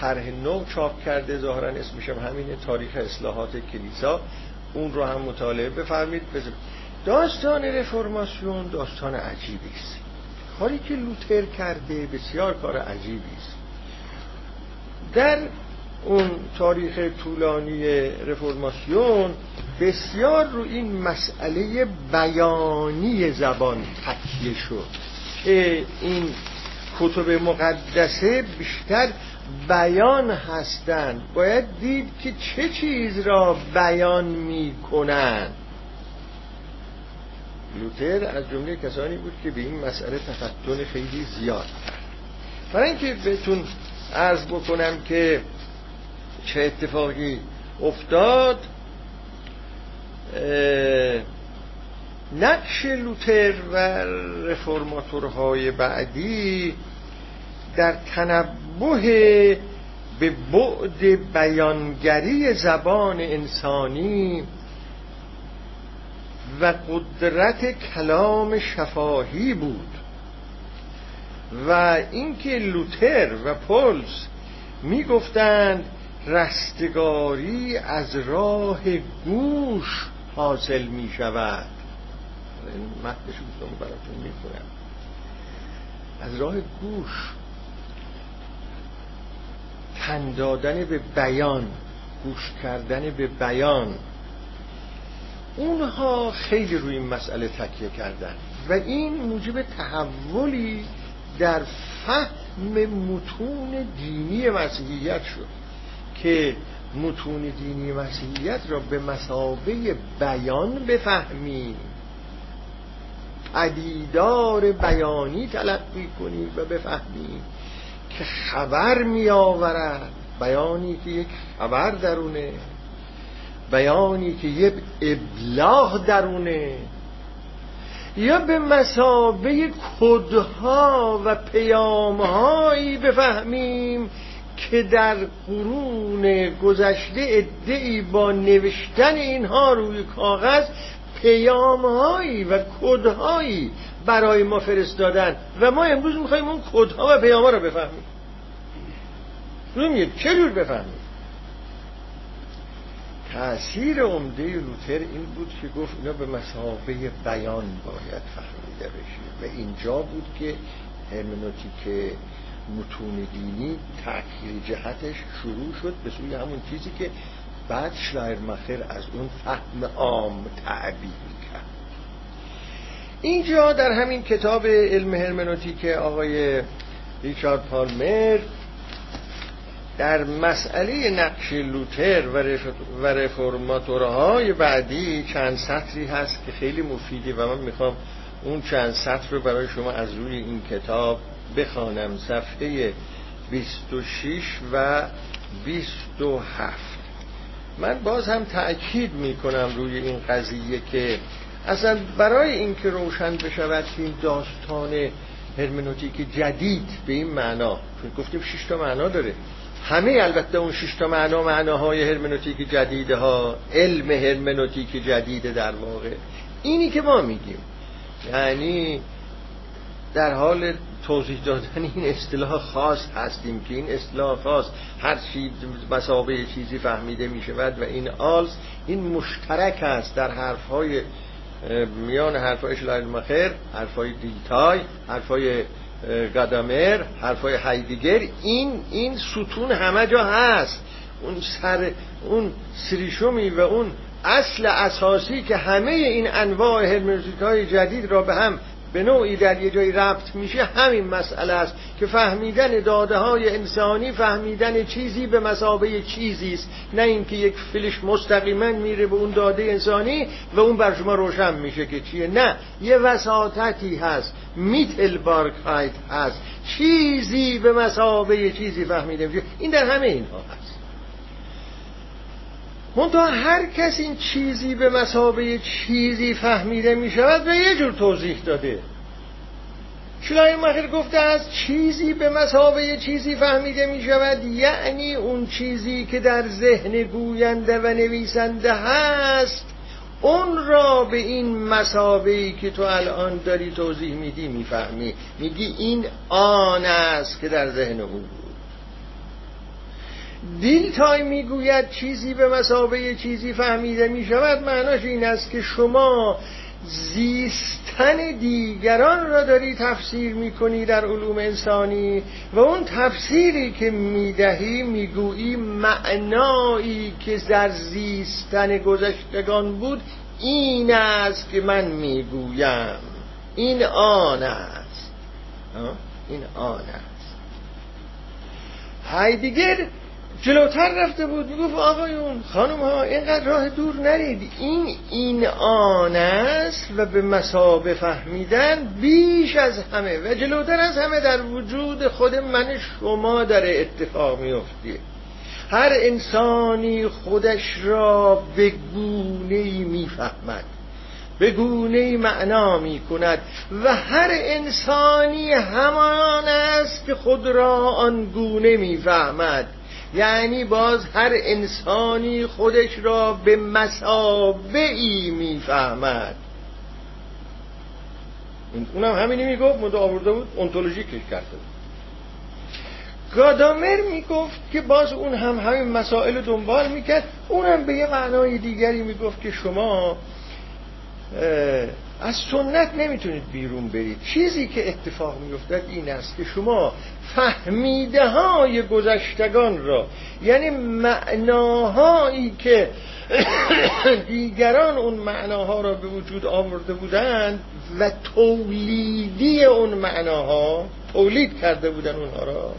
طرح نو چاپ کرده ظاهرا اسمش هم همینه تاریخ اصلاحات کلیسا. اون رو هم مطالعه بفرمید داستان رفرماسیون داستان عجیبی است. کاری که لوتر کرده بسیار کار عجیبی است. در اون تاریخ طولانی رفرماسیون بسیار رو این مسئله بیانی زبان تکیه شد. که این کتب مقدسه بیشتر بیان هستند باید دید که چه چیز را بیان می کنند لوتر از جمله کسانی بود که به این مسئله تفتن خیلی زیاد برای اینکه بهتون عرض بکنم که چه اتفاقی افتاد نقش لوتر و رفرماتورهای بعدی در تنبه به بعد بیانگری زبان انسانی و قدرت کلام شفاهی بود. و اینکه لوتر و پولس می‌گفتند رستگاری از راه گوش حاصل می شود متنش براتون می‌کنم از راه گوش. تن دادن به بیان گوش کردن به بیان. اونها خیلی روی این مسئله تکیه کردن و این موجب تحولی در فهم متون دینی مسیحیت شد که متون دینی مسیحیت را به مسابه بیان بفهمیم. پدیدار بیانی تلقی کنیم و بفهمیم. که خبر می آورد بیانی که یک خبر درونه. بیانی که یک ابلاغ درونه. یا به مسابه کدها و پیامهایی بفهمیم که در قرون گذشته ادعی با نوشتن اینها روی کاغذ پیامهایی و کدهایی برای ما فرستادن و ما امروز می‌خوایم اون کدها و پیامها رو بفهمیم. رومیه چه جور بفهمیم. تأثیر عمده لوتر این بود که گفت اینا به مسابه بیان باید فهمیده بشه. و اینجا بود که هرمنوتیک متون دینی تأخیر جهتش شروع شد به سوی همون چیزی که بعد مخیر از اون فهم عام تعبیر اینجا در همین کتاب علم هرمنوتیک آقای ریچارد پالمر در مسئله نقش لوتر و رفرماتورهای بعدی چند سطری هست که خیلی مفیدی و من می‌خوام اون چند سطر رو برای شما از روی این کتاب بخوانم. صفحه 26 و 27 من باز هم تأکید می‌کنم روی این قضیه که اصلا برای اینکه روشن بشود که این داستان هرمنوتیک جدید به این معنا چون گفتیم شش تا معنا داره. همه البته اون شش تا معنا معناهای هرمنوتیک جدیده ها علم هرمنوتیک جدید در واقع. اینی که ما میگیم. یعنی در حال توضیح دادن این اصطلاح خاص هستیم که این اصطلاح خاص هر چیز مسابه چیزی فهمیده می شود و این آلز این مشترک است در حرفهای میان حرفهای شلایل مخیر حرفهای دیلتای حرفهای گادامر حرفای هایدگر این این ستون همه جا هست. اون سر اون سریشومی و اون اصل اساسی که همه این انواع هرمنوتیک های جدید را به هم به نوعی در یه جایی ربط میشه همین مسئله است که فهمیدن داده های انسانی فهمیدن چیزی به مسابه چیزی است. نه اینکه یک فلش مستقیما میره به اون داده انسانی و اون بر شما روشن میشه که چیه. نه یه وساطتی هست. میتل بارکایت هست. چیزی به مسابه چیزی فهمیده میشه. این در همه اینها هست. منتها هر کس این چیزی به مسابه چیزی فهمیده می شود و یه جور توضیح داده. شلای مخیر گفته از چیزی به مسابه چیزی فهمیده می شود یعنی اون چیزی که در ذهن گوینده و نویسنده هست اون را به این مسابقی که تو الان داری توضیح میدی می‌فهمی. میگی این آن است که در ذهن او بود. دیلتای می‌گوید چیزی به مسابقه چیزی فهمیده می‌شود معناش این است که شما زیستن دیگران را داری تفسیر می‌کنی در علوم انسانی و اون تفسیری که می‌دهی می‌گویی معنایی که در زیستن گذشتگان بود این است که من می‌گویم. این آن است. این آن است. هایدگر جلوتر رفته بود می‌گفت آقایون خانم ها اینقدر راه دور نرید. این این آن است و به مسابه فهمیدن بیش از همه و جلوتر از همه در وجود خود من شما داره اتفاق میفته هر انسانی خودش را به گونه می‌فهمد به گونه معنا می کند و هر انسانی همان است که خود را آن گونه می‌فهمد. یعنی باز هر انسانی خودش را به مسابعی می‌فهمد. اونم همینی می‌گفت مدو آورده بود اونتولوژی کش کرده بود. گادامر می‌گفت که باز اون هم همین مسائل دنبال می‌کرد اونم به یه معنای دیگری می‌گفت که شما از سنت نمی‌تونید بیرون برید. چیزی که اتفاق میافتد این است که شما فهمیده های گذشتگان را یعنی معناهایی که (coughs) دیگران اون معناها را به وجود آورده بودند و تولیدی اون معناها تولید کرده بودن اونها را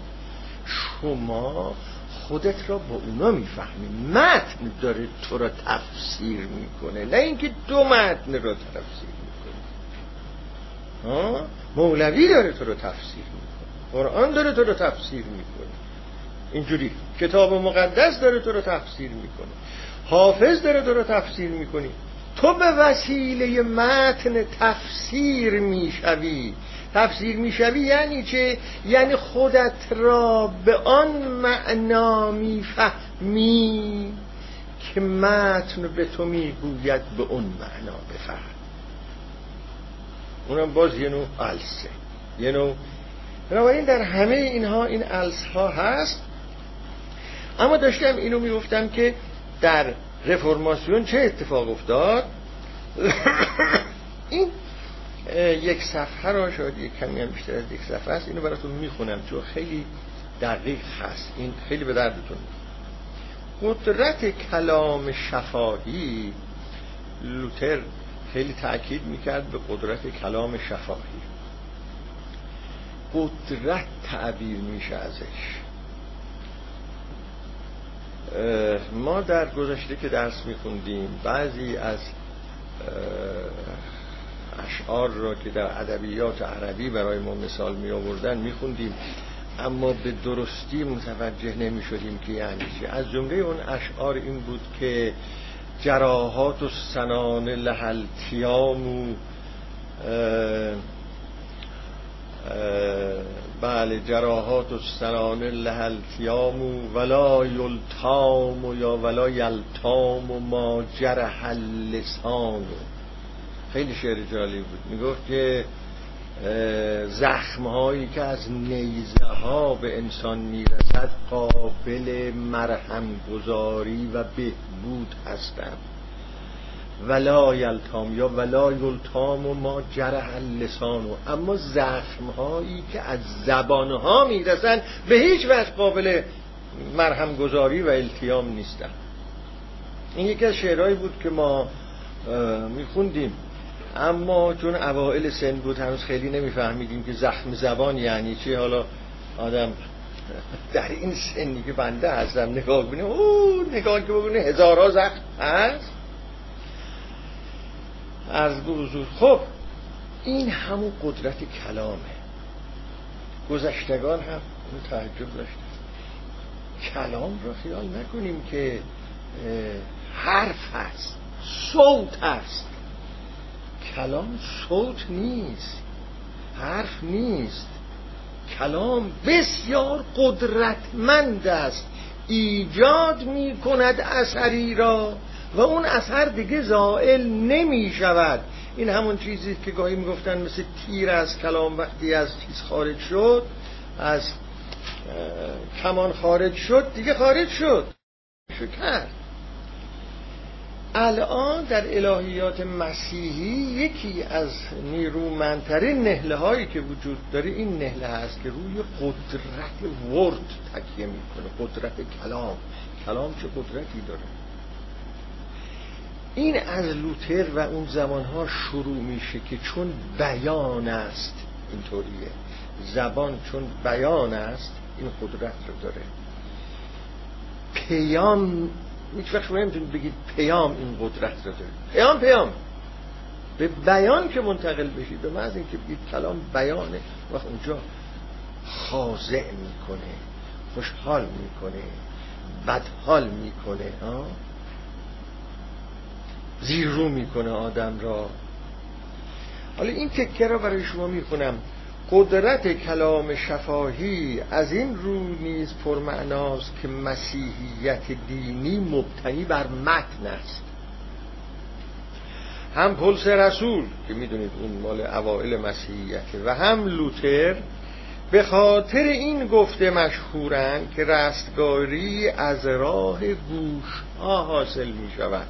شما خودت را با اونا می‌فهمی. متن داره تو را تفسیر می‌کنه نه اینکه دو متن را تفسیر. مولوی داره تو رو تفسیر می‌کنه. قرآن داره تو رو تفسیر می‌کنه. اینجوری. کتاب مقدس داره تو رو تفسیر می‌کنه. حافظ داره تو رو تفسیر می‌کنی تو به وسیله متن تفسیر می‌شوی. تفسیر می‌شوی یعنی چه؟ یعنی خودت را به آن معنا می‌فهمی که متن به تو می‌گوید به اون معنا بفهم. اونم باز یه نوع السه یه نوع بنابراین در همه اینها این الس ها هست. اما داشتم اینو می‌گفتم که در رفرماسیون چه اتفاق افتاد؟ (coughs) این یک صفحه را شاید یک کمی هم بیشتر از یک صفحه است. اینو براتون می‌خونم چون خیلی دقیق هست. این خیلی به دردتون قدرت کلام شفاهی لوتر خیلی تأکید می‌کرد به قدرت کلام شفاهی. قدرت تعبیر میشه ازش. ما در گذشته که درس میخوندیم بعضی از اشعار را که در ادبیات عربی برای ما مثال می آوردن میخوندیم اما به درستی متوجه نمی شدیم که یعنی چی. از جمله اون اشعار این بود که جراحات و سنان لحل تیامو بله جراحات و سنان لحل تیامو ولا یلتام یا ولا یلتام و ما جرح اللسان. خیلی شعر جالب بود. می‌گفت که زخم هایی که از نیزه ها به انسان می‌رسد قابل مرهم گذاری و بهبود هستند. ولا یلتام یا ولا یلتام و ما جرح اللسان اما زخم هایی که از زبان ها می‌رسند به هیچ وجه قابل مرهم گذاری و التیام نیستند. این یکی از شعرهایی بود که ما میخوندیم. اما چون اوائل سن بود هنوز خیلی نمیفهمیدیم که زخم زبان یعنی چی حالا آدم در این سنی که بنده هستم نگاه بینیم او نگاه که ببینه هزارها زخم هست؟ از حضور. خب این همون قدرت کلامه. گذشتگان هم اون تعجب داشتن. کلام رو خیال نکنیم که حرف هست صوت هست. کلام صوت نیست حرف نیست. کلام بسیار قدرتمند است. ایجاد می کند اثری را و اون اثر دیگه زائل نمی شود این همون چیزی که گاهی می‌گفتن مثل تیر از کلام وقتی از چیز خارج شد از کمان خارج شد دیگه خارج شد. شو کرد الان در الهیات مسیحی یکی از نیرومندترین نهله هایی که وجود داره این نهله هست که روی قدرت ورد تکیه می‌کنه قدرت کلام. کلام چه قدرتی داره؟ این از لوتر و اون زمانها شروع میشه که چون بیان است اینطوریه. زبان چون بیان است این قدرت رو داره. پیام هیچ وقت نمی‌تونید بگید پیام این قدرت رو داره پیام پیام. به بیان که منتقل بشید. به محض اینکه بگید کلام بیانه وقت اونجا خاضع می‌کنه خوشحال می‌کنه بدحال می‌کنه ها؟ زیر رو می‌کنه آدم را. حالا این تکه را برای شما می‌خونم قدرت کلام شفاهی از این رو نیز پرمعناست که مسیحیت دینی مبتنی بر متن است. هم پلس رسول که می‌دونید اون مال اوائل مسیحیته و هم لوتر به خاطر این گفته مشهورن که رستگاری از راه گوش ها حاصل می شود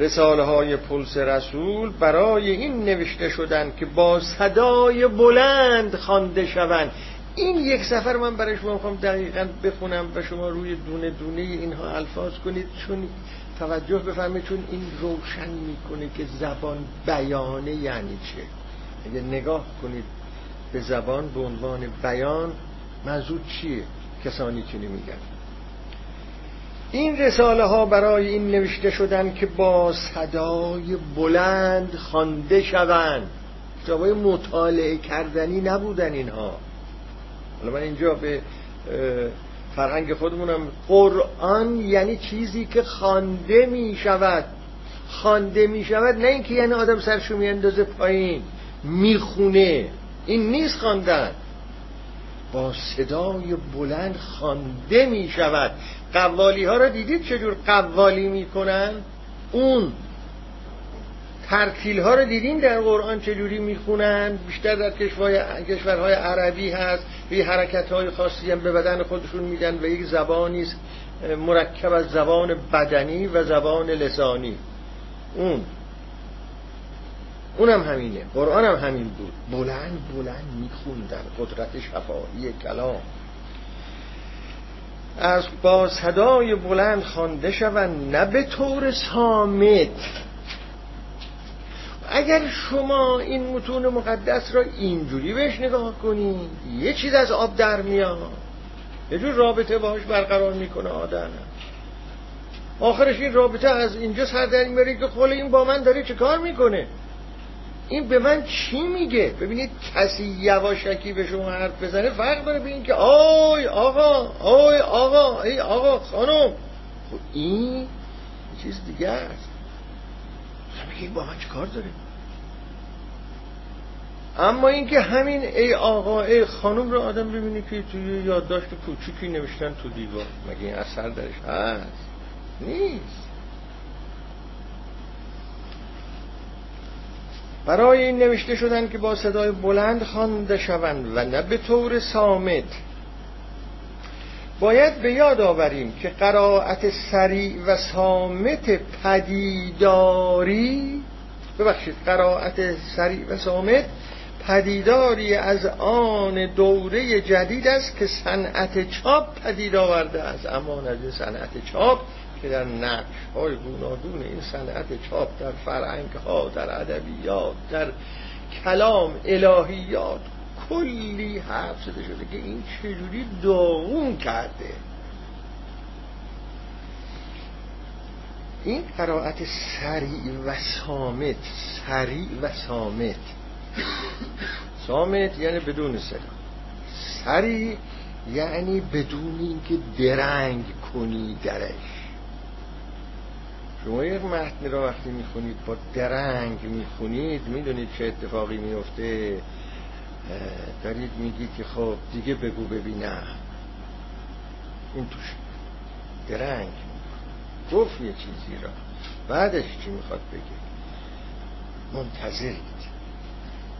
رساله های پلس رسول برای این نوشته شدن که با صدای بلند خوانده شوند. این یک سفر من برای شما می‌خوام دقیقا بخونم و شما روی دونه دونه اینها الفاظ کنید چون توجه بفرمایید چون این روشن می‌کنه که زبان بیانه یعنی چه. اگه نگاه کنید به زبان به عنوان بیان منظور چیه؟ کسانی که میگن این رساله ها برای این نوشته شدن که با صدای بلند خوانده شوند. کتابای مطالعه کردنی نبودن اینها. حالا من اینجا به فرهنگ خودمونم. قرآن یعنی چیزی که خوانده می شود خوانده می شود نه اینکه یعنی آدم سرشو میاندازه پایین. می‌خونه. این نیست خواندن. با صدای بلند خوانده می شود قوالی ها را دیدید چجور قوالی می‌کنن؟ اون ترتیل ها رو دیدین در قرآن چجوری می‌خونن؟ بیشتر در کشورهای عربی هست. و حرکت های خاصی هم به بدن خودشون میدن و یک زبانی مرکب از زبان بدنی و زبان لسانی. اون. اونم همینه. قرآن هم همین بود. بلند بلند میخوندن. قدرت شفاهی کلام. از با صدای بلند خوانده شوند نه به طور سامت اگر شما این متون مقدس را اینجوری بهش نگاه کنید یه چیز از آب در میاد. یه جور رابطه باهاش برقرار می‌کنه آدم. آخرش این رابطه از اینجا سر در میاره که خل این با من داره چه کار می‌کنه؟ این به من چی میگه؟ ببینید کسی یواشکی به شما حرف بزنه فرق داره به که آی آقا آی آقا ای آقا خانم. خب این چیز دیگه است. میگه با من کار داره؟ اما اینکه همین ای آقا ای خانم رو آدم ببینه که توی یادداشت کوچیکی نوشتن تو دیوار مگه این اثر درش هست؟ نیست. برای این نوشته شدن که با صدای بلند خوانده شوند و نه به طور سامت باید به یاد آوریم که قرائت سریع و سامت پدیداری ببخشید قرائت سریع و سامت پدیداری از آن دوره جدید است که صنعت چاپ پدید آورده است. اما از صنعت چاپ که در نقش های گوناگون این صنعت چاپ در فرهنگ ها در ادبیات در کلام الهیات کلی حرف زده شده که این چجوری داغون کرده. این قرائت سریع و سامت سریع و سامت سامت یعنی بدون صدا. سریع یعنی بدون اینکه درنگ کنی درش. شما یک متنی را وقتی می‌خونید با درنگ می‌خونید می‌دونید چه اتفاقی میفته دارید میگید که خب دیگه بگو ببینم. این توش درنگ گفت یه چیزی را. بعدش چی می‌خواد بگه؟ منتظرید.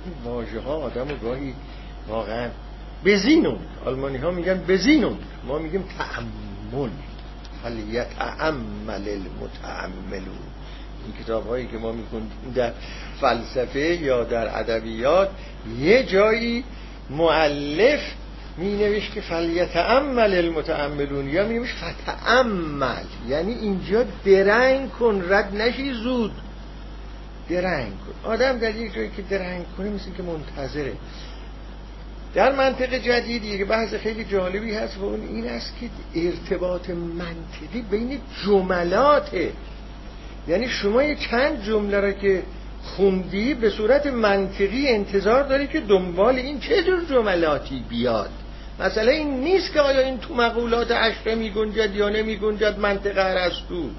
این واژه ها آدم و گاهی واقعا بزینون آلمانی ها میگن بزینون ما میگیم تعمل فلیتعمل المتعملون این کتاب هایی که ما می‌کنیم در فلسفه یا در ادبیات یه جایی معلف می نوشت که فلیتعمل المتعملون یا می نوشت فتعمل یعنی اینجا درنگ کن رد نشی زود. درنگ کن. آدم در یک جایی که درنگ کنه مثل که منتظره. در منطق جدیدی که بحث خیلی جالبی هست و اون این است که ارتباط منطقی بین جملاته یعنی شما یه چند جمله را که خوندی به صورت منطقی انتظار داری که دنبال این چه جور جملاتی بیاد. مثلا این نیست که آیا این تو مقولات عشقه می گنجد یا نمی گنجد منطقه ارسطو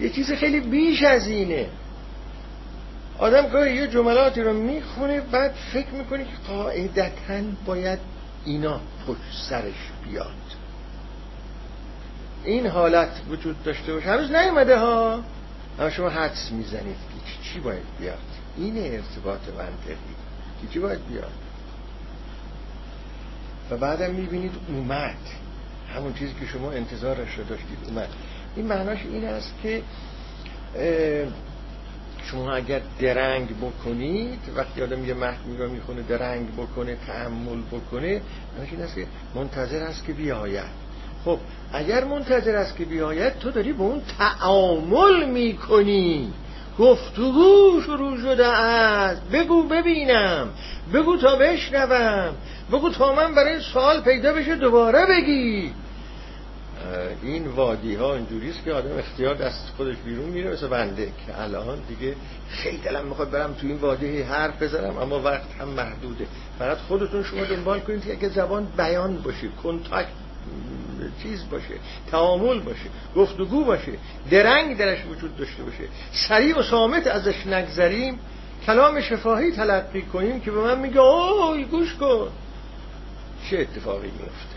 یه چیز خیلی بیش از اینه. آدم گاهی یه جملاتی رو می‌خونه بعد فکر می‌کنه که قاعدتا باید اینا پشت سرش بیاد. این حالت وجود داشته باشه. هنوز نیومده ها؟ اما شما حدس می‌زنید که چی باید بیاد؟ این ارتباط منطقی. که چی باید بیاد؟ و بعدم می‌بینید اومد. همون چیزی که شما انتظارش رو داشتید اومد. این معناش این است که شما اگر درنگ بکنید وقتی آدم یه محکمی رو می‌خونه درنگ بکنه تعمل بکنه معناش این است که منتظر است که بیاید. خب اگر منتظر است که بیاید تو داری به اون تعامل می‌کنی. گفتگو شروع شده است. بگو ببینم. بگو تا بشنوم. بگو تا من برای سوال پیدا بشه دوباره بگی. این وادی ها اینجوریست که آدم اختیار دست خودش بیرون میره مثل بنده که الان دیگه خیلی دلم می‌خواد برم تو این وادی حرف بزنم اما وقت هم محدوده. فقط خودتون شما دنبال کنید که اگه زبان بیان باشه کنتاکت چیز باشه تعامل باشه گفتگو باشه درنگ درش وجود داشته باشه. سریع و سامت ازش نگذریم. کلام شفاهی تلقی کنیم که به من میگه اوه گوش کن. چه اتفاقی میفته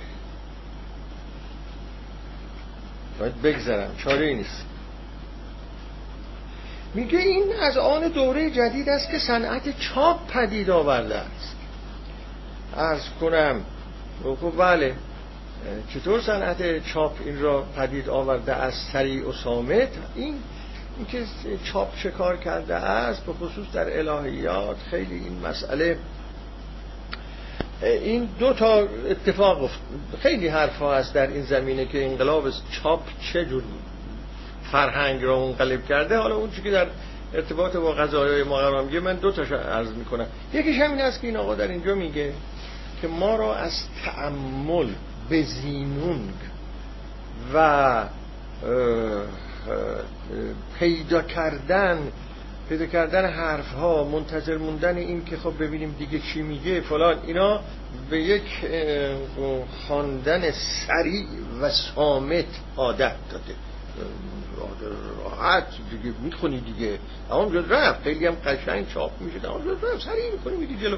باید بگذرم. چاره نیست. میگه این از آن دوره جدید است که صنعت چاپ پدید آورده است. از کنم. خب بله. چطور صنعت چاپ این را پدید آورده از سریع و سامت این اینکه چاپ چه کار کرده است به خصوص در الهیات خیلی این مسئله این دو تا اتفاق. خیلی حرف ها هست در این زمینه که انقلاب چاپ چه جور فرهنگ را منقلب کرده حالا اون که در ارتباط با غذای ما قرار میگه من دو تاشو عرض می‌کنم یکیش همین است که این آقا در اینجا میگه که ما را از تعمل بزینونگ و پیدا کردن پیدا کردن حرف ها منتظر موندن این که خب ببینیم دیگه چی میگه فلان اینا به یک خواندن سریع و سامت عادت داده. راحت دیگه می‌خونی دیگه. اما رفت. خیلی هم قشنگ چاپ میشه اما رفت. سریع می‌کنی میدی جلو.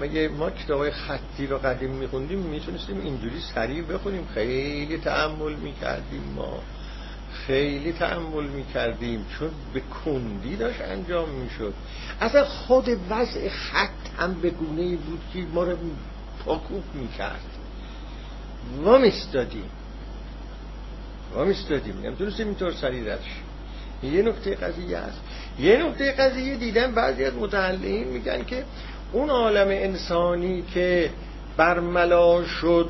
مگه ما کتاب های خطی رو قدیم میخوندیم؟ می‌تونستیم اینجوری سریع بخونیم. خیلی تعمل می‌کردیم ما. خیلی تعمل می‌کردیم چون به کندی داشت انجام می‌شد. اصلا خود وضع خط هم به گونه بود که ما رو پاکوب می‌کرد. ما میستادیم ما میستادیم نمی‌تونستیم اینطور سریع رد یه نکته قضیه هست. یه نکته قضیه دیدن بعضی از متعلقین میگن که اون عالم انسانی که برملا شد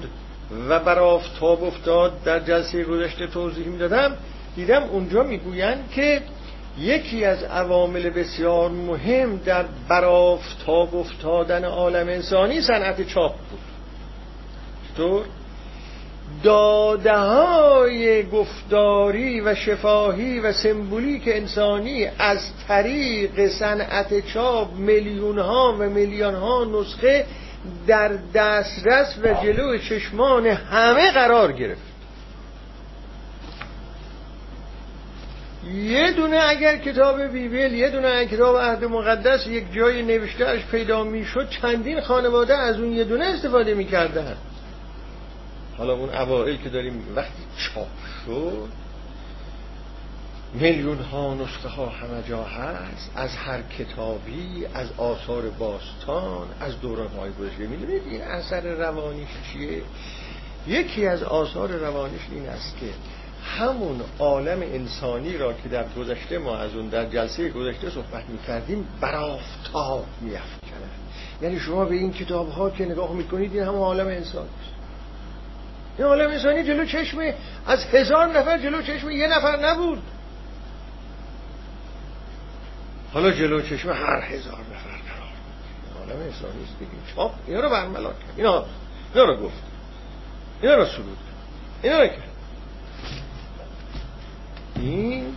و بر آفتاب افتاد در جلسه گذشته توضیح می‌دادم دیدم اونجا می‌گویند که یکی از عوامل بسیار مهم در برافتاب افتادن عالم انسانی صنعت چاپ بود چطور؟ داده های گفتاری و شفاهی و سمبولیک انسانی از طریق صنعت چاپ میلیون ها و میلیون ها نسخه در دسترس و جلو چشمان همه قرار گرفت یه دونه اگر کتاب بیبل یه دونه اگر کتاب عهد مقدس یک جای نوشتهش پیدا می‌شد چندین خانواده از اون یه دونه استفاده می‌کردن. حالا اون اوائل که داریم وقتی چاپ شد میلیون ها نسخه ها همه جا هست از هر کتابی از آثار باستان از دوران های گذشته. می‌دونید این اثر روانیش چیه؟ یکی از آثار روانیش این است که همون عالم انسانی را که در گذشته ما از اون در جلسه گذشته صحبت می‌کردیم برافتاب میافکنه یعنی شما به این کتاب ها که نگاه می‌کنید این همون عالم انسانی است. این عالم انسانی جلو چشم از هزار نفر جلو چشم یه نفر نبود. حالا جلو چشم هر هزار نفر قرار عالم انسانی است. دیگه چاپ اینا رو برملا کرد. اینا اینا رو گفت. اینا رو سرود اینا رو کرد. این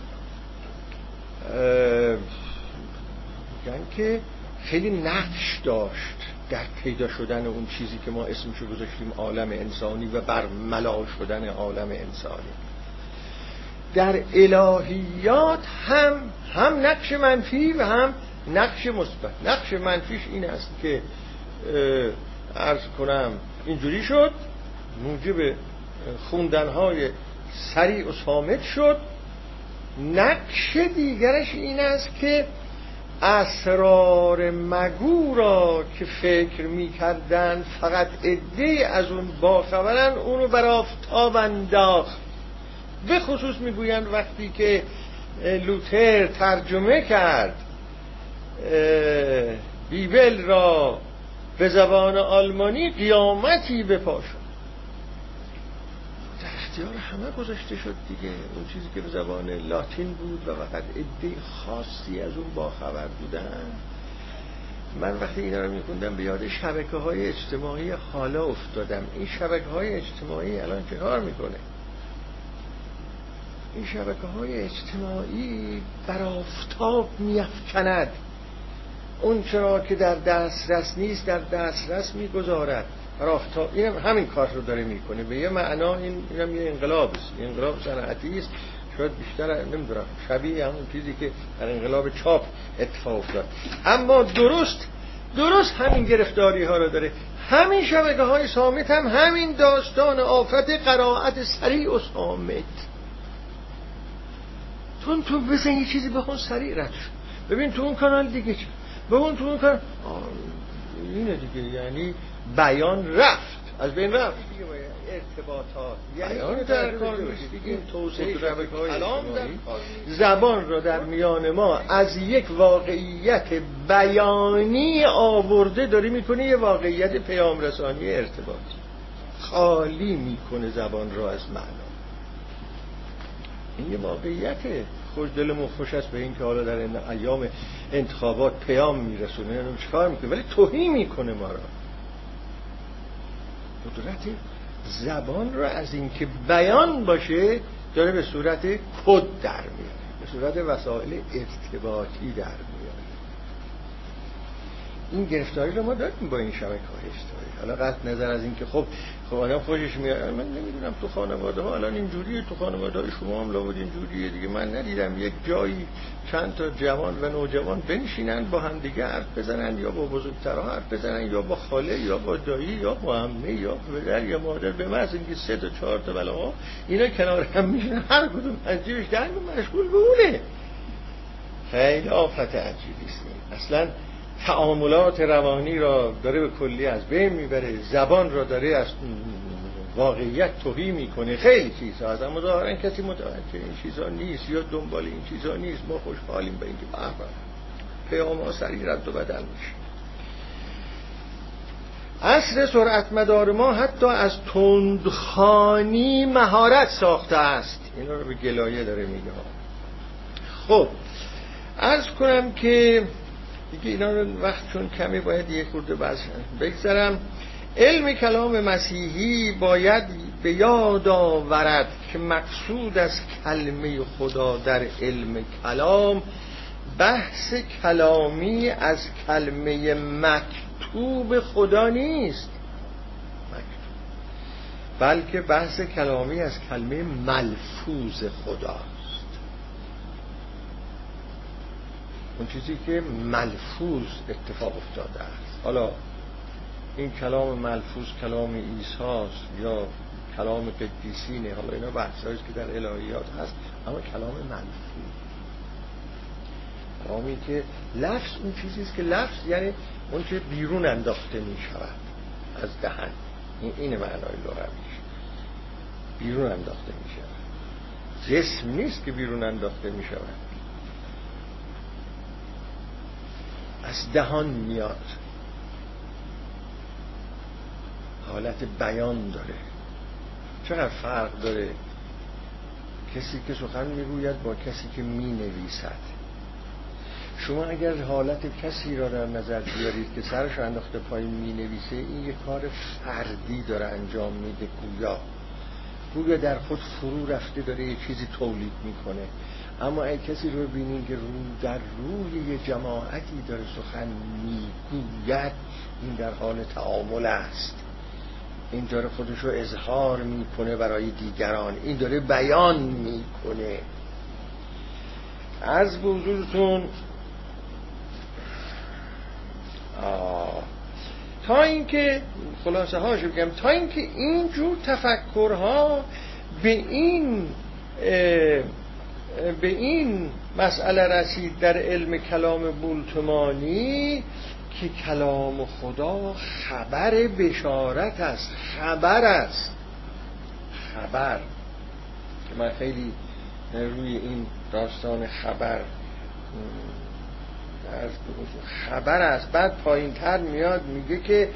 میگن که خیلی نقش داشت در پیدا شدن اون چیزی که ما اسمشو گذاشتیم عالم انسانی و برملا شدن عالم انسانی. در الهیات هم هم نقش منفی و هم نقش مثبت. نقش منفیش این است که ارز کنم اینجوری شد موجب خوندنهای سریع و سامت شد نقش دیگرش این است که اسرار مگو را که فکر می‌کردن فقط عده از اون باخبرن اونو بر آفتاب انداخت. به خصوص می‌گویند وقتی که لوتر ترجمه کرد بیبل را به زبان آلمانی قیامتی به در اختیار همه گذاشته شد دیگه. اون چیزی که به زبان لاتین بود و فقط عده خاصی از اون باخبر بودن. من وقتی اینا رو میخوندم به یاد شبکه های اجتماعی حالا افتادم. این شبکه های اجتماعی الان چه کار می‌کنه؟ این شبکه های اجتماعی بر آفتاب میافکند. اون چرا که در دسترس نیست در دسترس می‌گذارد. آفتاب این همین کار رو داره می‌کنه. به یه معنا این اینم یه انقلاب است. انقلاب صنعتی است. شاید بیشتر نمی‌دونم. شبیه همون چیزی که در انقلاب چاپ اتفاق افتاد. اما درست درست همین گرفتاری ها رو داره. همین شبکه های سامت هم همین داستان آفت قرائت سریع و سامت تون تو بزن یه چیزی بخون سریع رد ببین تو اون کانال دیگه چه؟ ببین تو اون کانال اینه دیگه. یعنی بیان رفت. از بین رفت. ارتباطات. یعنی بیان در کار دیگه توسعه کلام در زبان را در میان ما از یک واقعیت بیانی آورده داری می‌کنه یه واقعیت پیام رسانی ارتباطی. خالی می‌کنه زبان را از معنا. این یه واقعیته خوش دلمون خوش است به این که حالا در این ایام انتخابات پیام میرسونه. چیکار می‌کنه؟ ولی توهی می‌کنه ما را قدرت زبان را از اینکه بیان باشه داره به صورت کد در میاره به صورت وسایل ارتباطی در این گرفتاری رو ما داریم با این شبکه های اجتماعی. حالا قطع نظر از اینکه خب خب آدم خوشش میاد. من نمی‌دونم تو خانواده ها الان اینجوریه تو خانواده های شما هم لابد اینجوریه دیگه. من ندیدم یک جایی چند تا جوان و نوجوان بنشینن با هم دیگه حرف بزنن یا با بزرگترها حرف بزنن یا با خاله یا با دایی یا با عمه یا پدر یا مادر. به محض اینکه سه تا چهار تا بلا اینا کنار هم میشن هر کدوم پنجهش درم مشغول به اونه. خیلی آفت عجیبی است. اصلا تعاملات روانی را داره به کلی از بین می‌بره زبان را داره از واقعیت توهی می‌کنه خیلی چیزها از اما ظاهرا کسی متوجه این چیزها نیست یا دنبال این چیزها نیست. ما خوشحالیم به اینکه به پیام ها سریع رد و بدل میشه. اصر سرعت مدار ما حتی از تندخانی مهارت ساخته است. این رو به گلایه داره میگه. خب ارز کنم که دیگه اینا رو وقت چون کمی باید یک خورده بگذرم. علم کلام مسیحی باید به یاد آورد که مقصود از کلمه خدا در علم کلام بحث کلامی از کلمه مکتوب خدا نیست. بلکه بحث کلامی از کلمه ملفوظ خداست اون چیزی که ملفوظ اتفاق افتاده است. حالا این کلام ملفوظ کلام ایساست یا کلام قدیسینه حالا اینا بحثایی که در الهیات هست اما کلام منفی. کلامی که لفظ اون چیزی است که لفظ یعنی اون که بیرون انداخته می شود از دهن. این این معنای لغویش. بیرون انداخته می شود جسم نیست که بیرون انداخته می شود از دهان میاد. حالت بیان داره. چقدر فرق داره؟ کسی که سخن می‌گوید با کسی که می نویسد شما اگر حالت کسی را در نظر بیارید که سرش انداخته پایین می نویسه این یه کار فردی داره انجام میده گویا. گویا در خود فرو رفته داره یه چیزی تولید می‌کنه. اما اگه کسی رو ببینید که رو در روی یه جماعتی داره سخن می‌گوید این در حال تعامل است. این داره خودش رو اظهار می‌کنه برای دیگران. این داره بیان می‌کنه. از حضورتون. تا اینکه خلاصه هاش بگم تا اینکه این جور تفکرها به این به این مسئله رسید در علم کلام بولتمانی که کلام خدا خبر بشارت است خبر است. خبر. که من خیلی روی این داستان خبر خبر است. بعد پایین تر میاد میگه که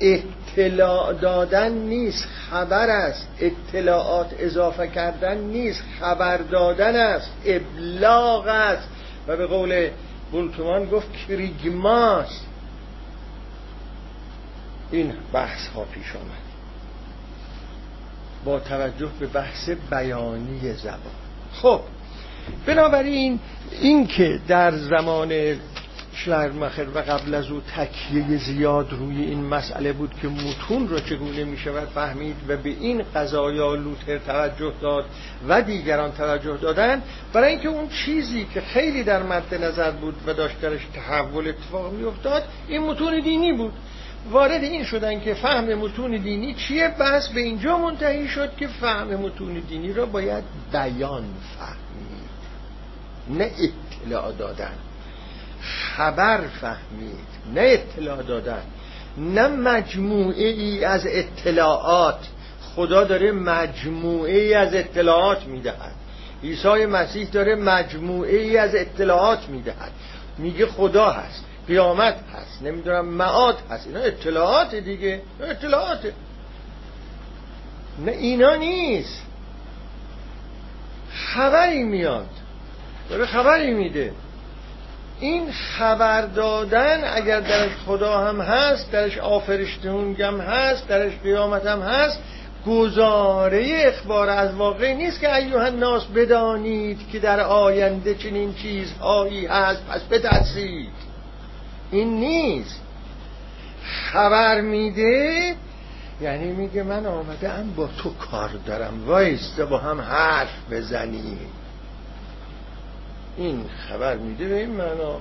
اطلاع دادن نیست خبر است. اطلاعات اضافه کردن نیست خبر دادن است. ابلاغ است. و به قول بولتمان گفت کریگماست. این بحث ها پیش آمد. با توجه به بحث بیانی زبان. خب بنابراین این که در زمان شلرمخر و قبل از او تکیه زیاد روی این مسئله بود که متون را چگونه می شود فهمید و به این قضایا لوتر توجه داد و دیگران توجه دادن برای اینکه اون چیزی که خیلی در مد نظر بود و داشت درش تحول اتفاق می افتاد این متون دینی بود. وارد این شدن که فهم متون دینی چیه؟ بس به اینجا منتهی شد که فهم متون دینی را باید بیان فهمید نه اطلاع دادن. خبر فهمید نه اطلاع دادن نه مجموعه ای از اطلاعات. خدا داره مجموعه ای از اطلاعات می‌دهد. عیسی مسیح داره مجموعه ای از اطلاعات می‌دهد. میگه خدا هست قیامت هست نمی‌دونم معاد هست. اینا اطلاعات دیگه اطلاعاته نه اینا نیست. خبری میاد. داره خبری میده. این خبر دادن اگر درش خدا هم هست درش آفرشتون هم هست درش قیامت هم هست گزاره اخبار از واقع نیست که ایوه الناس بدانید که در آینده چنین چیزهایی هست. پس بترسید. این نیست. خبر میده یعنی میگه من آمده ام با تو کار دارم. وایسته با هم حرف بزنیم. این خبر میده به این معنا.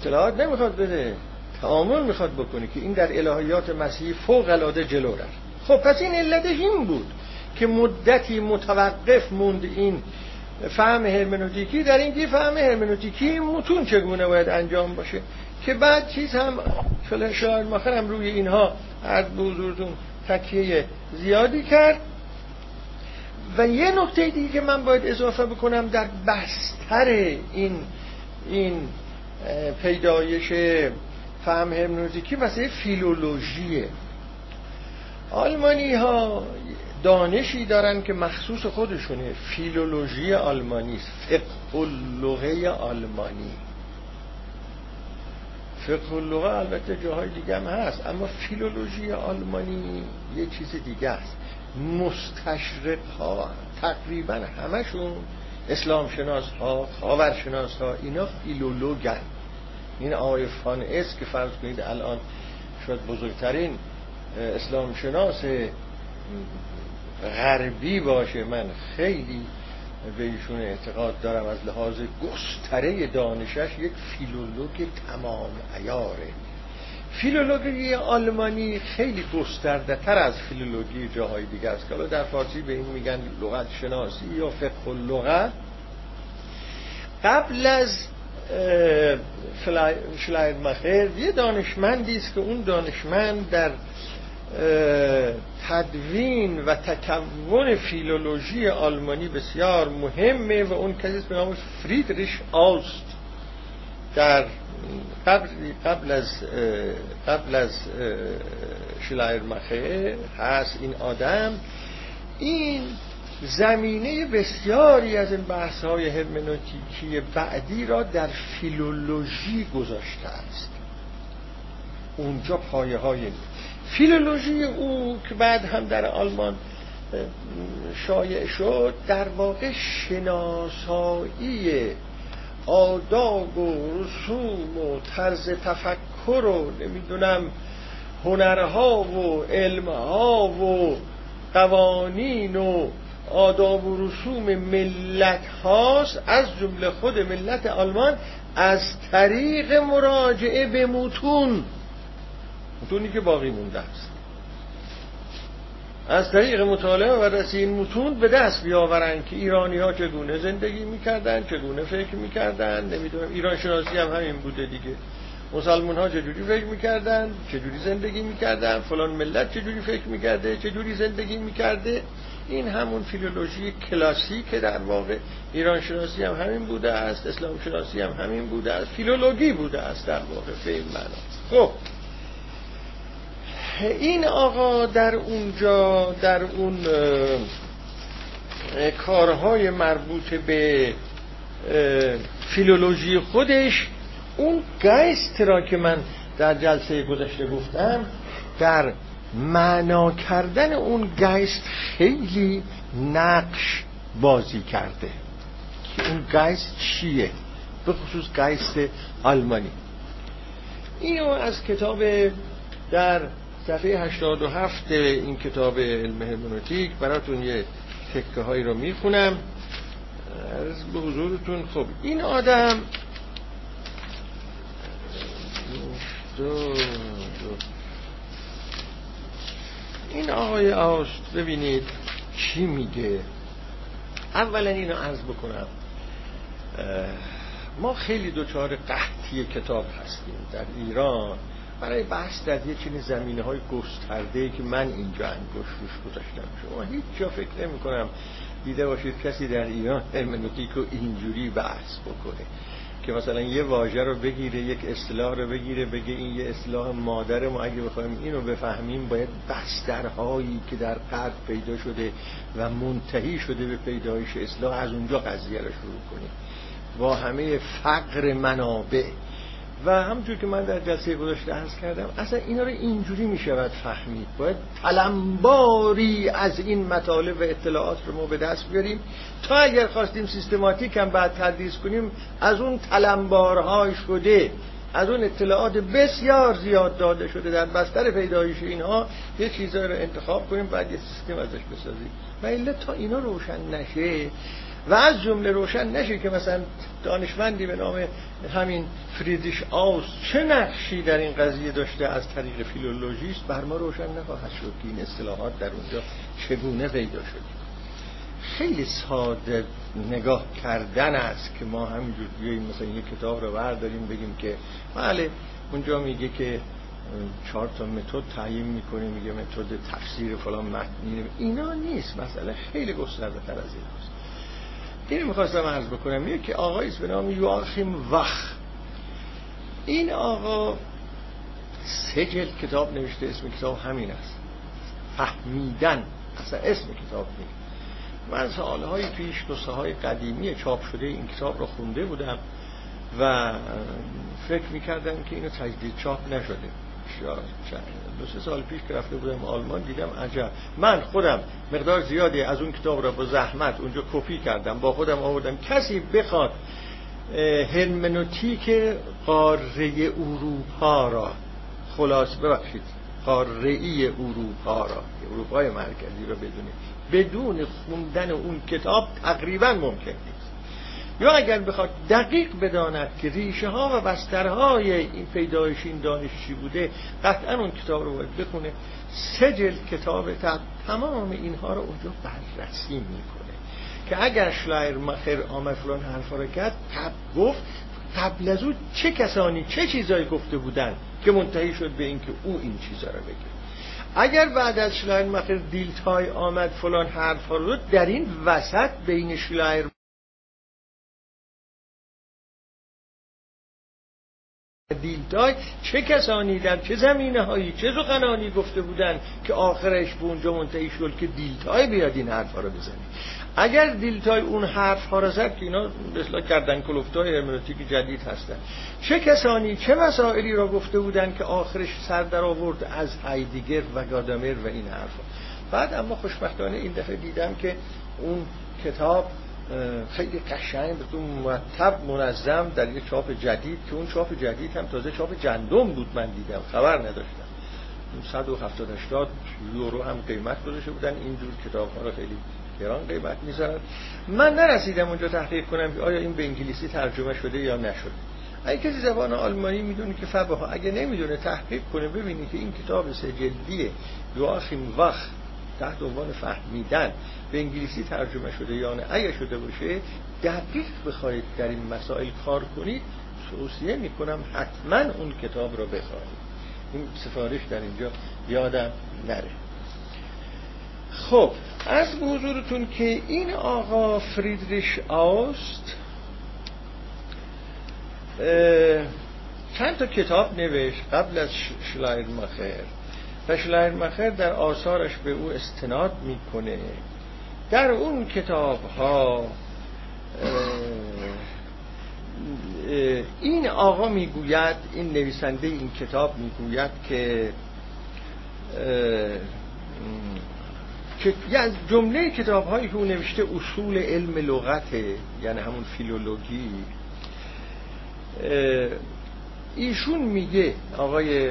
اطلاعات نمی‌خواد بده. تعامل می‌خواد بکنه که این در الهیات مسیحی فوق العاده جلو رفت. خب پس این علتش این بود که مدتی متوقف موند این فهم هرمنوتیکی. در اینکه فهم هرمنوتیکی متون چگونه باید انجام باشه؟ که بعد چیز هم شاید ماخر هم روی اینها از بزرگتون تکیه زیادی کرد. و یه نکته دیگه که من باید اضافه بکنم در بستر این این پیدایش فهم هرمنوتیکی مسئله فیلولوژیه. آلمانی ها دانشی دارن که مخصوص خودشونه. فیلولوژی آلمانی فقه اللغه آلمانی. فقه اللغه البته جاهای دیگه هم هست اما فیلولوژی آلمانی یه چیز دیگه است. مستشرق ها تقریبا همشون اسلام شناس ها خاور شناس ها اینا فیلولوگن. این آقای فان اس که فرض کنید الان شاید بزرگترین اسلام شناس غربی باشه من خیلی به ایشون اعتقاد دارم. از لحاظ گستره دانشش یک فیلولوگ تمام عیاره فیلولوژی آلمانی خیلی گسترده تر از فیلولوژی جاهای دیگه است. که در فارسی به این میگن لغت شناسی یا فقه اللغت. قبل از شلایرمخر یه دانشمندی است که اون دانشمند در تدوین و تکون فیلولوژی آلمانی بسیار مهمه و اون کسی به نامش فریدریش آست در قبل, قبل از قبل از شلایرمخه هست این آدم. این زمینه بسیاری از این بحث های هرمنوتیکی بعدی را در فیلولوژی گذاشته است. اونجا پایه های فیلولوژی او که بعد هم در آلمان شایع شد در واقع شناسایی آداب و رسوم و طرز تفکر و نمی‌دونم هنرها و علمها و قوانین و آداب و رسوم ملت هاست از جمله خود ملت آلمان از طریق مراجعه به متون. متونی که باقی مونده است. از طریق مطالعه و رسی این متون به دست بیاورن که ایرانی ها چگونه زندگی می‌کردن چگونه فکر می‌کردن. نمی‌دونم ایران شناسی هم همین بوده دیگه. مسلمان ها چجوری فکر می‌کردن؟ چجوری زندگی می‌کردن؟ فلان ملت چجوری فکر می‌کرده؟ چجوری زندگی می‌کرده؟ این همون فیلولوژی کلاسیک در واقع. ایران شناسی هم همین بوده است اسلام شناسی هم همین بوده است. فیلولوژی بوده است در واقع به معنا. خب. این آقا در اونجا در اون کارهای مربوط به فیلولوژی خودش اون گیست را که من در جلسه گذشته گفتم در معنا کردن اون گیست خیلی نقش بازی کرده. که اون گیست چیه؟ به خصوص گیست آلمانی. اینو از کتاب در صفحه 87 این کتاب علم هرمنوتیک براتون یه تکه هایی رو می‌خونم. از به حضورتون خب این آدم این آقای آست ببینید چی میگه. اولا اینو عرض بکنم ما خیلی دوچار قحطی کتاب هستیم در ایران. برای بحث در یه چنین زمینه های گسترده که من اینجا انگوش روش گذاشتم. شما هیچ جا فکر نمی کنم دیده باشید کسی در ایران هرمنوتیک رو اینجوری بحث بکنه که مثلا یه واژه رو بگیره یک اصطلاح رو بگیره بگه این یه اصطلاح مادر ما اگه بخوایم اینو بفهمیم باید بسترهایی که در قرد پیدا شده و منتهی شده به پیدایش اصلاح از اونجا قضیه رو شروع کنیم. با همه فقر منابع و همونجور که من در جلسه گذاشته عرض کردم اصلا اینا رو اینجوری می شود فهمید. باید تلمباری از این مطالب و اطلاعات رو ما به دست بیاریم تا اگر خواستیم سیستماتیک هم بعد تدریس کنیم از اون تلمبارهای شده از اون اطلاعات بسیار زیاد داده شده در بستر پیدایش اینها یه چیزایی رو انتخاب کنیم بعد یه سیستم ازش بسازیم. و تا اینا روشن نشه و از جمله روشن نشه که مثلا دانشمندی به نام همین فریدیش آوس چه نقشی در این قضیه داشته از طریق فیلولوژیست؟ بر ما روشن نخواهد شد که این اصطلاحات در اونجا چگونه پیدا شد. خیلی ساده نگاه کردن است که ما همینجور بیاییم مثلا یک کتاب رو برداریم بگیم که بله اونجا میگه که چهار تا متد تعیین می‌کنه میگه متد تفسیر فلان متنی اینا نیست مسئله خیلی گسترده تر از این. اینو می‌خواستم عرض بکنم. یکی آقایی به نام یواخیم وخ. این آقا سه جلد کتاب نوشته اسم کتاب همین است. فهمیدن. اصلا اسم کتاب نیست. من سالهای پیش نسخه های قدیمی چاپ شده این کتاب رو خونده بودم و فکر می‌کردم که اینو تجدید چاپ نشده. دو سه سال پیش که رفته بودم آلمان دیدم عجب. من خودم مقدار زیادی از اون کتاب را با زحمت اونجا کپی کردم. با خودم آوردم. کسی بخواد هرمنوتیک قاره اروپا را خلاص ببخشید. قاره اروپا را. اروپای مرکزی را بدونه بدون خوندن اون کتاب تقریبا ممکن یا اگر بخواد دقیق بداند که ریشه ها و بسترهای این پیدایش این دانش چی بوده قطعا اون کتاب رو باید بخونه. سه جلد کتاب تمام اینها رو اونجا بررسی می‌کنه. که اگر شلایرماخر آمد فلان حرفا رو کرد خب گفت قبل از او چه کسانی چه چیزایی گفته بودن که منتهی شد به اینکه او این چیزا رو بگه. اگر بعد از شلایرماخر دیلتای آمد فلان حرفا رو زد این وسط بین شلایر دیلتای چه کسانی در چه زمینه هایی چه سخنانی گفته بودن که آخرش به اونجا منتهی شد که دیلتای بیاد این حرفا رو بزنه اگر دیلتای اون حرف ها را زد که اینا مثلا کردن کلوفتای هرمنوتیک جدید هستن چه کسانی چه مسائلی را گفته بودن که آخرش سر در آورد از هایدگر و گادامر و این حرفا بعد اما خوشبختانه این دفعه دیدم که اون کتاب خیلی قشنگ تو مرتب منظم در یک چاپ جدید که اون چاپ جدید هم تازه چاپ جندم بود من دیدم. خبر نداشتم. 170 80 یورو هم قیمت گذاشته بودن. اینجور کتاب ها رو خیلی گران قیمت می‌ذارن من نرسیدم اونجا تحقیق کنم که آیا این به انگلیسی ترجمه شده یا نشده. اگه کسی زبان آلمانی می‌دونه که فبه ها اگه نمی‌دونه تحقیق کنه ببینی که این کتاب سه جلدیه. یواخیم وقت تحت عنوان فهمیدن. به انگلیسی ترجمه شده یا نه. اگه شده باشه دقیق بخواید در این مسائل کار کنید. توصیه می‌کنم حتما اون کتاب رو بخواهید این سفارش در اینجا یادم نره. خب از حضورتون که این آقا فریدریش آست چند تا کتاب نوشت قبل از شلایر مخر و شلایر مخر در آثارش به او استناد می‌کنه. در اون کتاب ها این آقا می‌گوید این نویسنده این کتاب می‌گوید که یعنی جمله کتاب هایی که او نوشته اصول علم لغته یعنی همون فیلولوژی ایشون میگه آقای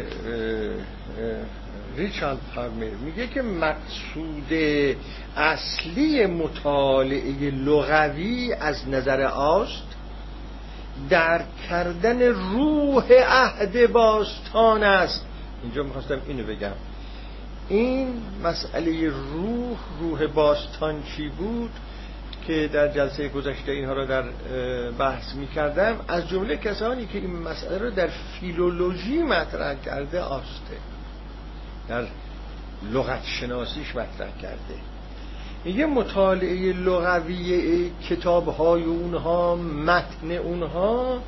ریچارد پارمر میگه که مقصود اصلی مطالعه لغوی از نظر آست در کردن روح عهد باستان است. اینجا می‌خواستم اینو بگم. این مسئله روح روح باستان چی بود که در جلسه گذشته اینها را در بحث می کردم از جمله کسانی که این مسئله را در فیلولوژی مطرح کرده آسته. در لغت شناسیش مطرح کرده. میگه مطالعه لغوی کتاب های اونها متن اونها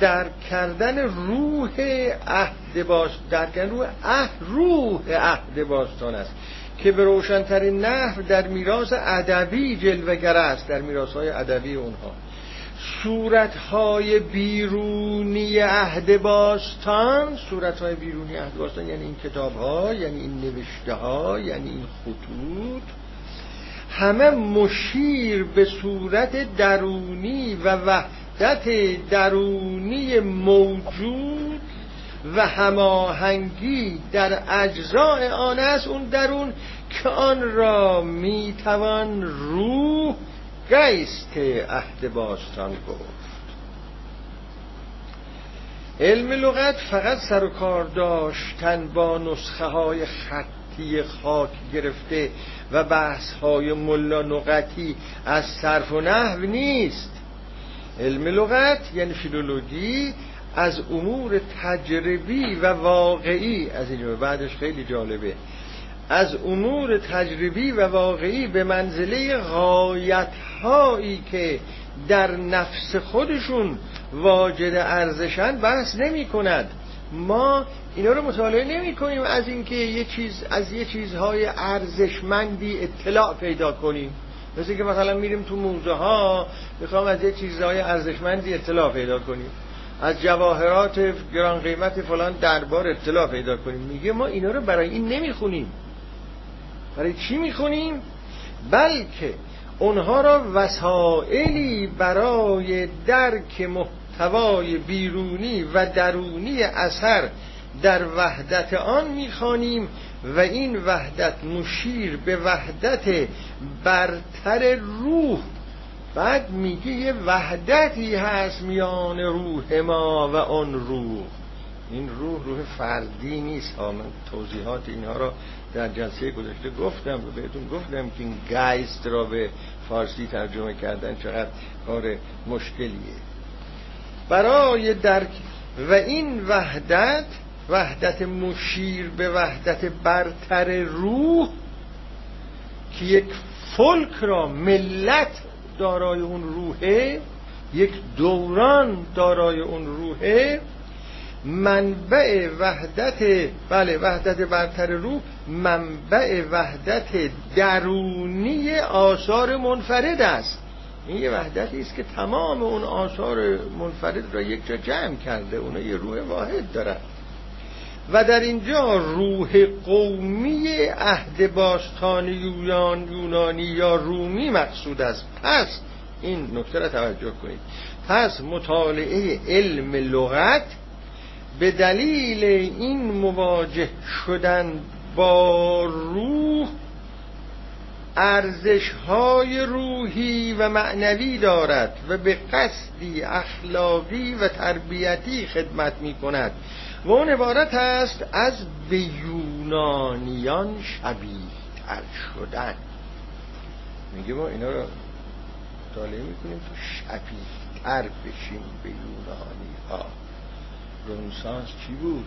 در کردن روح عهد باز در کردن روح عهد روح عهد باستان است. که به روشنترین نحو در میراث ادبی جلوگر است در میراث های ادبی اونها. صورت های بیرونی عهد باستان صورت های بیرونی عهد باستان یعنی این کتاب ها یعنی این نوشته ها یعنی این خطوط. همه مشیر به صورت درونی و وحدت درونی موجود و هماهنگی در اجزاء آن است اون درون که آن را می‌توان روح گیست عهد باستان گفت. علم لغت فقط سر و کار داشتن با نسخه های خطی خاک گرفته و بحث های ملا نقطی از صرف و نحو نیست. علم لغت یعنی فیلولوژی از امور تجربی و واقعی. از اینجا بعدش خیلی جالبه. از امور تجربی و واقعی به منزله غایت هایی که در نفس خودشون واجد ارزشن بحث نمی کند. ما اینا رو مطالعه نمی کنیم از اینکه یه چیز از یه چیزهای ارزشمندی اطلاع پیدا کنیم. مثل که مثلا میریم تو موزه ها می‌خوام از یه چیزهای ارزشمندی اطلاع پیدا کنیم. از جواهرات گران قیمت فلان دربار اطلاع پیدا کنیم. میگه ما اینا رو برای این نمی‌خونیم. برای چی می‌خونیم؟ بلکه اونها را وسائلی برای درک محتوای بیرونی و درونی اثر در وحدت آن می‌خوانیم و این وحدت مشیر به وحدت برتر روح. بعد میگه یه وحدتی هست میان روح ما و آن روح. این روح روح فردی نیست ها من توضیحات اینها را در جلسه گذشته گفتم و بهتون گفتم که این گایست را به فارسی ترجمه کردن چقدر کار مشکلیه. برای درک و این وحدت وحدت مشیر به وحدت برتر روح که یک فلک را ملت دارای اون روحه یک دوران دارای اون روحه منبع وحدت بله وحدت برتر روح منبع وحدت درونی آثار منفرد است. این یه وحدتی است که تمام اون آثار منفرد را یک جا جمع کرده اونها یه روح واحد دارن. و در اینجا روح قومی عهد باستان یونان یونانی یا رومی مقصود است. پس این نکته را توجه کنید. پس مطالعه علم لغت به دلیل این مواجه شدن با روح ارزش های روحی و معنوی دارد و به قصدی اخلاقی و تربیتی خدمت می کند و اون عبارت است از به یونانیان شبیه تر شدن. میگه ما اینا رو مطالعه می‌کنیم تو شبیه تر بشیم به یونانی ها رنسانس چی بود؟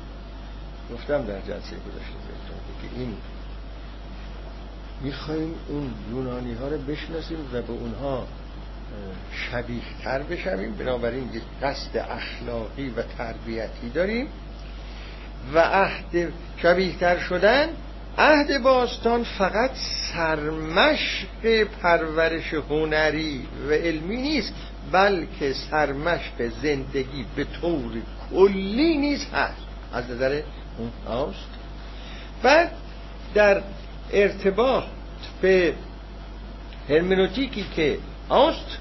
گفتم در جلسه گذاشته بهتون که این. می‌خوایم اون یونانی ها رو بشناسیم و به اونها شبیه تر بشویم. بنابراین یک قصد اخلاقی و تربیتی داریم و عهد شبیه تر شدن عهد باستان فقط سرمشق پرورش هنری و علمی نیست بلکه سرمشق زندگی به طور کلی نیست هست. از نظر اون هاست بعد در ارتباط به هرمنوتیکی که آست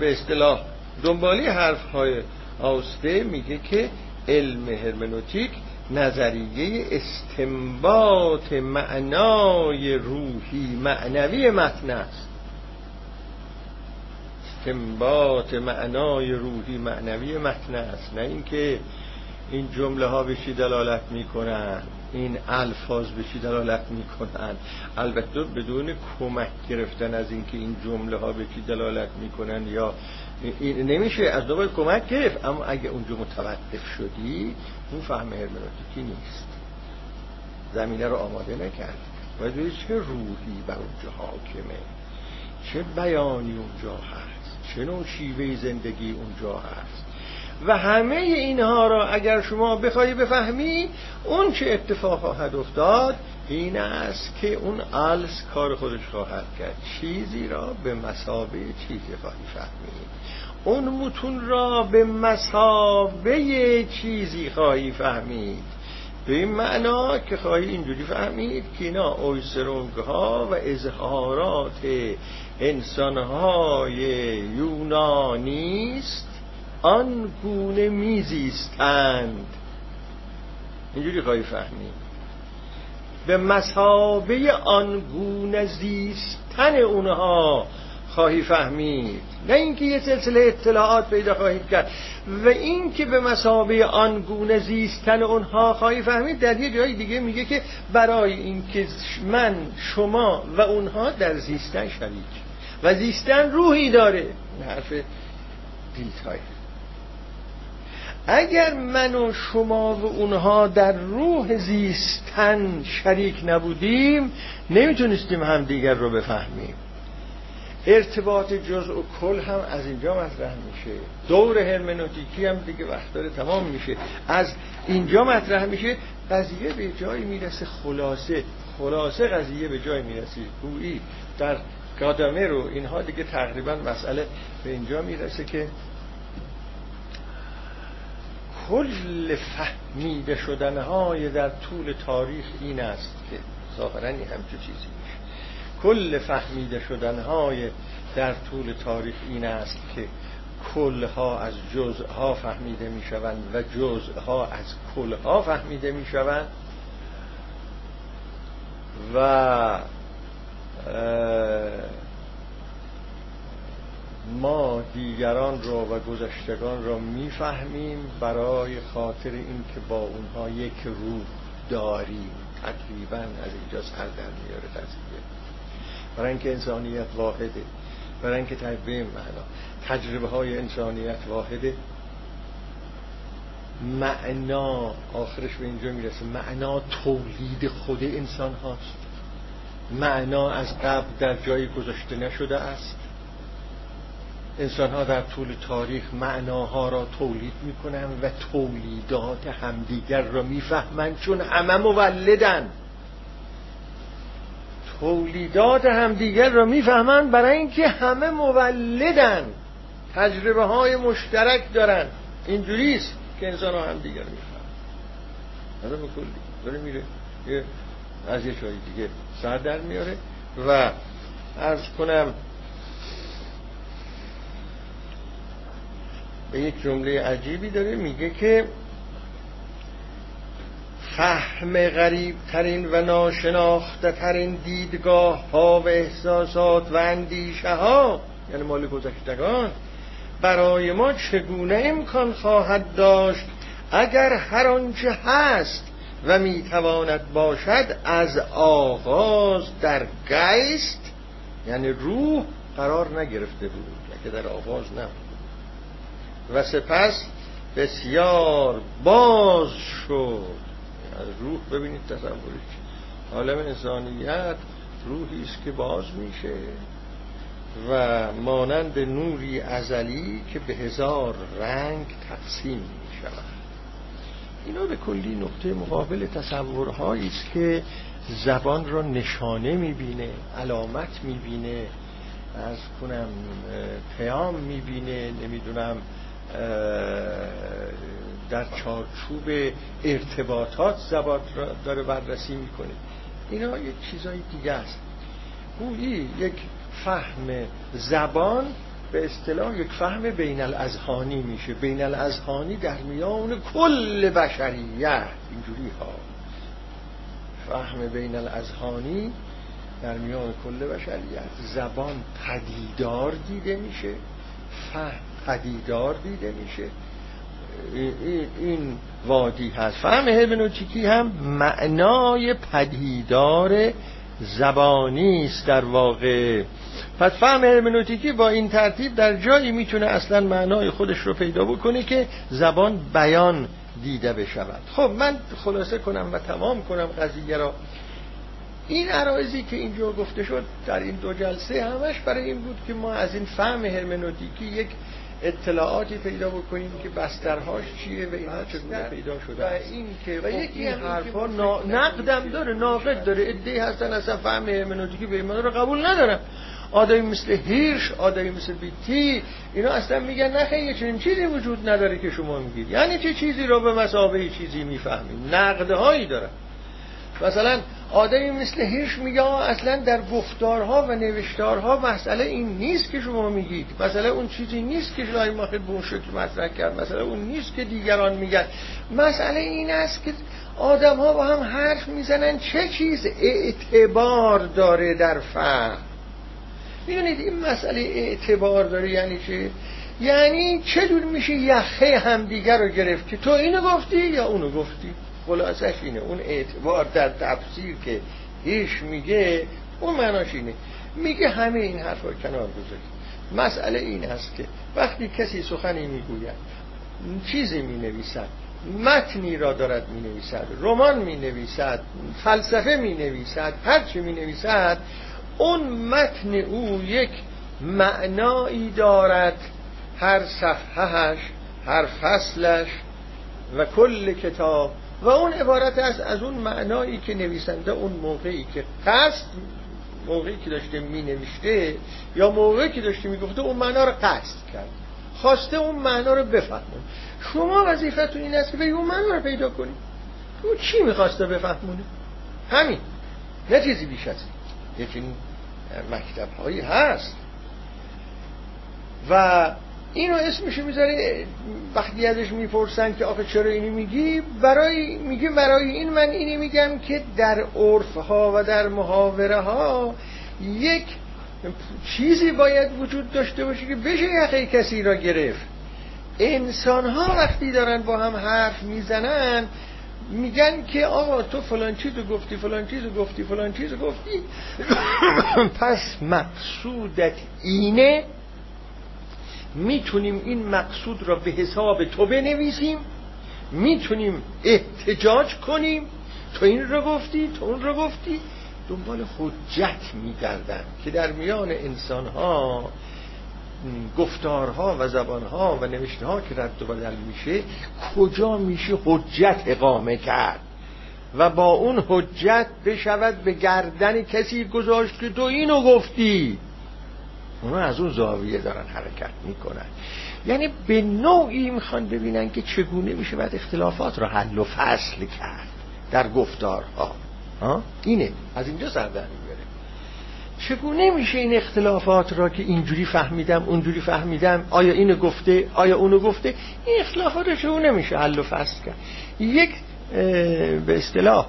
به اصطلاح دنبالی حرف های آسته میگه که علم هرمنوتیک نظریه استنباط معنای روحی معنوی متن است. استنباط معنای روحی معنوی متن است نه اینکه این جمله ها به چی دلالت می‌کنن این الفاظ به چی دلالت می‌کنن. البته بدون کمک گرفتن از اینکه این جمله ها به چی دلالت می‌کنن یا نمیشه از دوباره کمک گرفت اما اگه اونجا متوقف شدی اون فهم هرمنوتیکی نیست. زمینه رو آماده نکرد. باید چه روحی بر اونجا حاکمه چه بیانی اونجا هست. چه نوع شیوه زندگی اونجا هست. و همه اینها را اگر شما بخوای بفهمی اون چه اتفاق خواهد افتاد این است که اون الس کار خودش خواهد کرد. چیزی را به مسابه چیزی خواهی فهمید. اون متون را به مسابه چیزی خواهی فهمید. به این معنا که خواهی اینجوری فهمید که اینا اویسرونگ ها و اظهارات انسانهای یونانی است آن گونه میزیستند. اینجوری خواهی فهمید؟ به مسابه آن گونه زیستن اونها خواهی فهمید؟ نه اینکه یه سلسله اطلاعات پیدا خواهید کرد و اینکه به مسابه آن گونه زیستن اونها خواهی فهمید در یه جای دیگه میگه که برای اینکه من شما و اونها در زیستن شریک. و زیستن روحی داره. حرف دیلتای اگر من و شما و اونها در روح زیستن شریک نبودیم نمی‌تونستیم همدیگر رو بفهمیم. ارتباط جزء و کل هم از اینجا مطرح میشه. دور هرمنوتیکی هم دیگه وقت داره تمام میشه. از اینجا مطرح میشه قضیه به جایی می‌رسه خلاصه. خلاصه قضیه به جایی می‌رسه. گویی در گادامه رو اینها دیگه تقریبا مسئله به اینجا می‌رسه که کل فهمیده شدنهای در طول تاریخ این است که ظاهرا این همچه چیزی کل فهمیده شدنهای در طول تاریخ این است که کلها از جزءها فهمیده می شوند و جزءها از کلها فهمیده می شوند و ما دیگران را و گذشتگان را می‌فهمیم برای خاطر اینکه با اونها یک روح داریم. تقریبا از اینجا سر در میاره قضیه. برای اینکه انسانیت واحده. برای اینکه تجربه معنا. تجربه های انسانیت واحده. معنا. آخرش به اینجا می‌رسه. معنا تولید خود انسان هاست. معنا از قبل در جایی گذاشته نشده است. انسان ها در طول تاریخ معناها را تولید می‌کنن و تولیدات همدیگر را می‌فهمند چون همه مولدن. تولیدات همدیگر را می‌فهمند برای اینکه همه مولدن. تجربه های مشترک دارن. اینجوریست که انسان ها همدیگر می‌فهمن آدم کلی داره میره. از یه جایی دیگه سر در میاره و ارز کنم به یک جمله عجیبی داره میگه که فهم غریب ترین و ناشناخته ترین دیدگاه ها و احساسات و اندیشه ها یعنی مال گذشتگان برای ما چگونه امکان خواهد داشت اگر هر آنچه هست و می‌تواند باشد از آغاز در گیست یعنی روح قرار نگرفته بود که در آغاز نبود و سپس بسیار باز شد. از روح ببینید تصورش عالم انسانیت روحی است که باز میشه و مانند نوری ازلی که به هزار رنگ تقسیم اینا به کلی نقطه مقابل تصورهایی است که زبان را نشانه می‌بینه علامت می‌بینه از کنم پیام می‌بینه نمی‌دونم در چارچوب ارتباطات زبان را داره بررسی می‌کنه. اینا یک چیزای دیگه است. گویی یک فهم زبان به اصطلاح یک فهم بین الازهانی میشه. بین الازهانی در میان کل بشریت. اینجوری ها. فهم بین الازهانی در میان کل بشریت. زبان پدیدار دیده میشه. فهم پدیدار دیده میشه. این وادی هست فهم هرمنوتیکی هم معنای پدیدار زبانی است در واقع. پس فهم هرمنوتیکی با این ترتیب در جایی می‌تونه اصلا معنای خودش رو پیدا بکنه که زبان بیان دیده بشود. خب من خلاصه کنم و تمام کنم قضیه را. این عرایزی که اینجا گفته شد در این دو جلسه همش برای این بود که ما از این فهم هرمنوتیکی یک اطلاعاتی پیدا بکنیم که بسترهاش چیه و اینها چگونه پیدا شده و این که و خب یکی حرفا نقدم داره ناقد داره. ادعی هستن اصلا فهم هرمنوتیکی به ایمان رو قبول ندارم آدمی مثل هیرش آدمی مثل بیتی اینا اصلا میگن نه خیلی چنین چیزی وجود نداره که شما میگید. یعنی چه چیزی رو به مسابقه چیزی می‌فهمیم؟ نقدهایی دارن مثلا آدمی مثل هیرش میگه اصلا در گفتارها و نوشتارها مسئله این نیست که شما میگید. مسئله اون چیزی نیست که ماخد به اون شکل مطرح کرد. مسئله اون نیست که دیگران میگن. مسئله این است که آدم ها با هم حرف می‌زنن. چه چیز اعتبار داره در فهم؟ می‌دونید این مسئله اعتبار داره یعنی چه یعنی چه جور میشه یخه همدیگر رو گرفت که تو اینو گفتی یا اونو گفتی؟ خلاصش اینه. اون اعتبار در تفسیر که هیچ میگه اون معناش اینه. میگه همه این حرف رو کنار گذارید مسئله این است که وقتی کسی سخنی می‌گوید چیزی می نویسد متنی را دارد می نویسد رمان می نویسد فلسفه می نویسد هرچی می نویسد اون متن او یک معنایی دارد. هر صفحهش هر فصلش و کل کتاب و اون عبارت است از اون معنایی که نویسنده اون موقعی که قصد موقعی که داشته می نوشته یا موقعی که داشته می گفته اون معنا رو قصد کرد. خواسته اون معنا رو بفهمون. شما وظیفتون این است که به اون معنا رو پیدا کنید اون چی می‌خواسته بفهمونه؟ همین. نه چیزی بیش از یکی مکتب هایی هست. و اینو اسمش می‌ذاره وقتی ازش می‌پرسن که آخه چرا اینو میگی برای میگه برای این من اینی میگم که در عرف ها و در محاوره ها یک چیزی باید وجود داشته باشه که بشه یقه کسی را گرفت. انسان ها وقتی دارن با هم حرف می‌زنن میگن که آقا تو فلان چیزو گفتی فلان چیزو گفتی فلان چیزو گفتی. (coughs) پس مقصودت اینه می‌تونیم این مقصود را به حساب تو بنویسیم می‌تونیم احتجاج کنیم. تو این رو گفتی تو اون رو گفتی. دنبال حجت میگردن که در میان انسان ها گفتارها و زبانها و نوشته ها که رد و بدل میشه کجا میشه حجت اقامه کرد؟ و با اون حجت بشود به گردن کسی گذاشت که تو اینو گفتی. اونا از اون زاویه دارن حرکت می‌کنن. یعنی به نوعی می‌خوان ببینن که چگونه میشه باید اختلافات رو حل و فصل کرد در گفتارها. اینه. از اینجا سر در می‌بره. چگونه میشه این اختلافات را که اینجوری فهمیدم اونجوری فهمیدم آیا اینو گفته آیا اونو گفته این اختلافات رو چگونه میشه حل و فصل کرد؟ یک به اصطلاح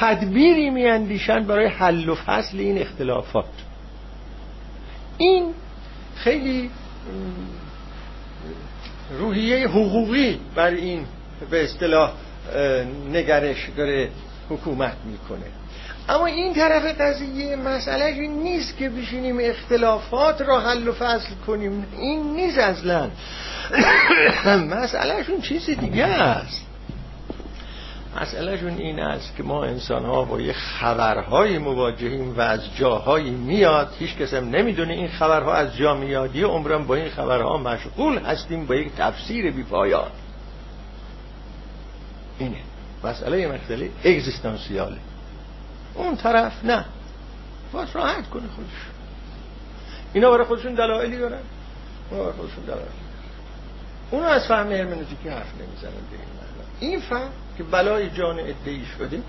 تدبیری میاندیشن برای حل و فصل این اختلافات. این خیلی روحیه حقوقی بر این به اصطلاح نگرش داره حکومت می‌کنه. اما این طرف قضیه مسئله نیست که بشینیم اختلافات را حل و فصل کنیم. این نیست اصلا. (coughs) مسئلهشون چیز دیگه است. مسئلهشون این است که ما انسان ها با یه خبرهای مواجهیم و از جاهایی میاد. هیچ کسم نمی‌دونه این خبرها از جا میاد. یه عمرم با این خبرها مشغول هستیم با یک تفسیر بی پایان. اینه. مسئله مسئله اگزیستانسیاله. اون طرف نه. باید راحت کنه خودش. اینا برای خودشون دلایلی دارن. اونا برای خودشون دلایلی اونو از فهم هرمنوتیکی حرف نمی‌زنن به این این فهم که بلای جان ادهی شده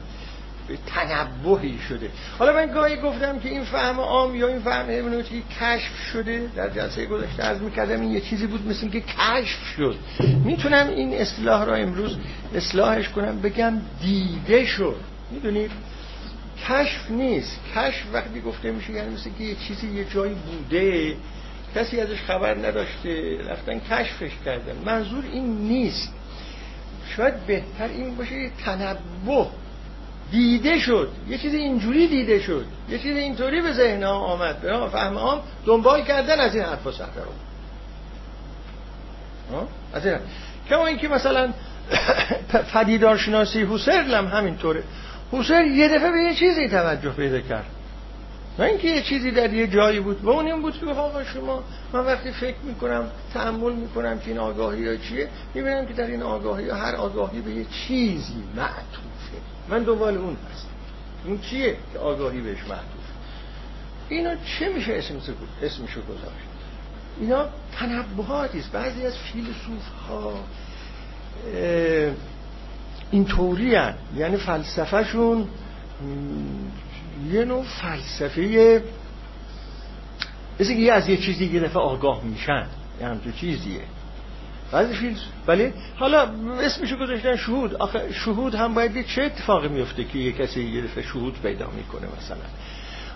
به تنبهی شده. حالا من گاهی گفتم که این فهم عام یا این فهم هرمنوتیکی کشف شده در جلسه گذشته از می‌کردم این یه چیزی بود مثل که کشف شد. می‌تونم این اصلاح را امروز اصلاحش کنم بگم دیده شد. می‌دونید؟ کشف نیست. کشف وقتی گفته میشه یعنی مثل که یه چیزی یه جایی بوده کسی ازش خبر نداشته رفتن کشفش کردن. منظور این نیست. شاید بهتر این باشه یه تنبه دیده شد. یه چیز اینجوری دیده شد. یه چیز اینطوری به ذهن ها آمد. به فهم هم دنبال کردن از این حرفا سهره رو. از این کما اینکه مثلا (coughs) پدیدارشناسی حسرل هم همینطوره. حسین یه دفعه به یه چیزی توجه پیدا کرد. نه اینکه یه چیزی در یه جایی بود. و اون این بود که آقا شما من وقتی فکر می‌کنم تعمل می‌کنم که این آگاهی ها چیه می‌بینم که در این آگاهی ها هر آگاهی به یه چیزی معطوفه. من دنبال اون هستم. اون چیه که آگاهی بهش معطوفه؟ اینا چه میشه اسم اسمشو گذاشت؟ اینا تنبهاتی است. بعضی از فیلسوف ها این طوری هن. یعنی فلسفهشون یه نوع فلسفه مثل یه از یه چیزی یه دفعه آگاه میشن یه همچون چیزیه. بعضی فیلس بله؟ حالا اسمشو گذاشتن شهود. آخه شهود هم باید چه اتفاقی میفته که یه کسی یه دفعه شهود پیدا می‌کنه مثلا.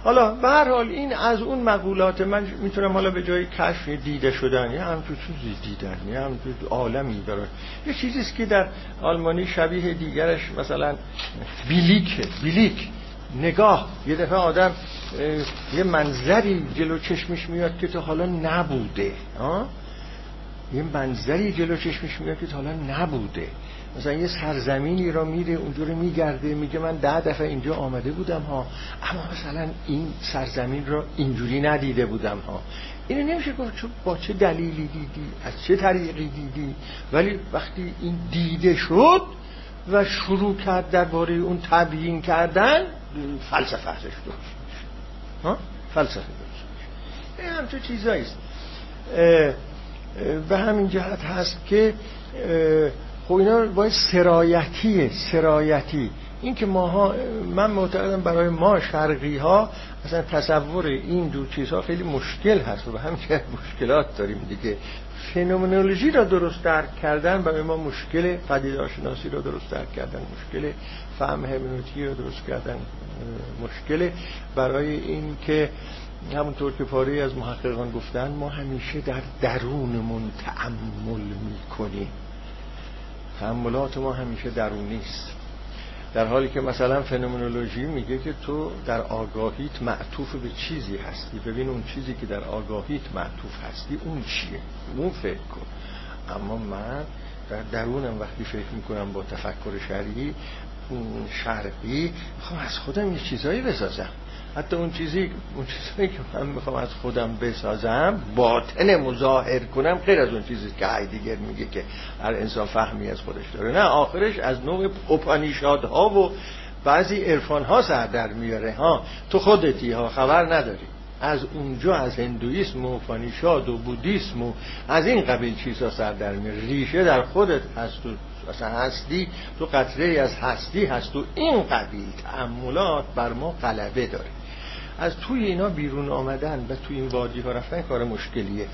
حالا به هر حال این از اون مقولات من می‌تونم حالا به جای کشف دیده شدن یه همچون چیزی دیدن یه همچون عالمی داره یه چیزیست که در آلمانی شبیه دیگرش مثلا بیلیک بیلیک. نگاه. یه دفعه آدم یه منظری جلو چشمش میاد که تو حالا نبوده. یه منظری جلو چشمش میاد که تا حالا نبوده. مثلا یه سرزمینی را میره اونجا رو میگرده میگه من ده دفعه اینجا آمده بودم ها اما مثلا این سرزمین را اینجوری ندیده بودم ها. اینو نمیشه گفت چون با چه دلیلی دیدی از چه طریقی دیدی. ولی وقتی این دیده شد و شروع کرد درباره اون تبیین کردن فلسفه ازش ها؟ فلسفه درست این همچون چیزایی است. به همین جهت هست که خب اینا باید سرایتی سرایتی این که ماها من معتقدم برای ما شرقی ها مثلا تصور این دو چیزها خیلی مشکل هست. و همین مشکلات داریم دیگه. فنومنولوژی را درست درک کردن برای ما مشکل پدیدارشناسی را درست درک کردن مشکل فهم هرمنوتیکی را درست کردن مشکل برای این که همونطور که پاره از محققان گفتن ما همیشه در درونمون تعمل می‌کنیم. تعملات ما همیشه درونی است. در حالی که مثلا فنومنولوژی میگه که تو در آگاهیت معطوف به چیزی هستی. ببین اون چیزی که در آگاهیت معطوف هستی اون چیه؟ اون فکر کن. اما من در درونم وقتی فکر می‌کنم با تفکر شرعی شرقی می‌خوام از خودم یه چیزایی بسازم. حتی اون چیزی اون چیزی که من می‌خوام از خودم بسازم باطن مظاهر کنم غیر از اون چیزی که هایدگر میگه که هر انسان فهمی از خودش داره. نه آخرش از نوع ها و بعضی عرفان ها سر در میاره ها. تو خودتی ها. خبر نداری. از اونجا از هندویسم و پانیشاد و بودیسم و از این قبیل چیزها سر در میاره. ریشه در خودت هست و مثلا هستی تو قطره از هستی هست و این قبیل تعملات بر ما غلبه داره. از توی اینا بیرون آمدن و توی این وادی ها رفتن کار مشکلیه.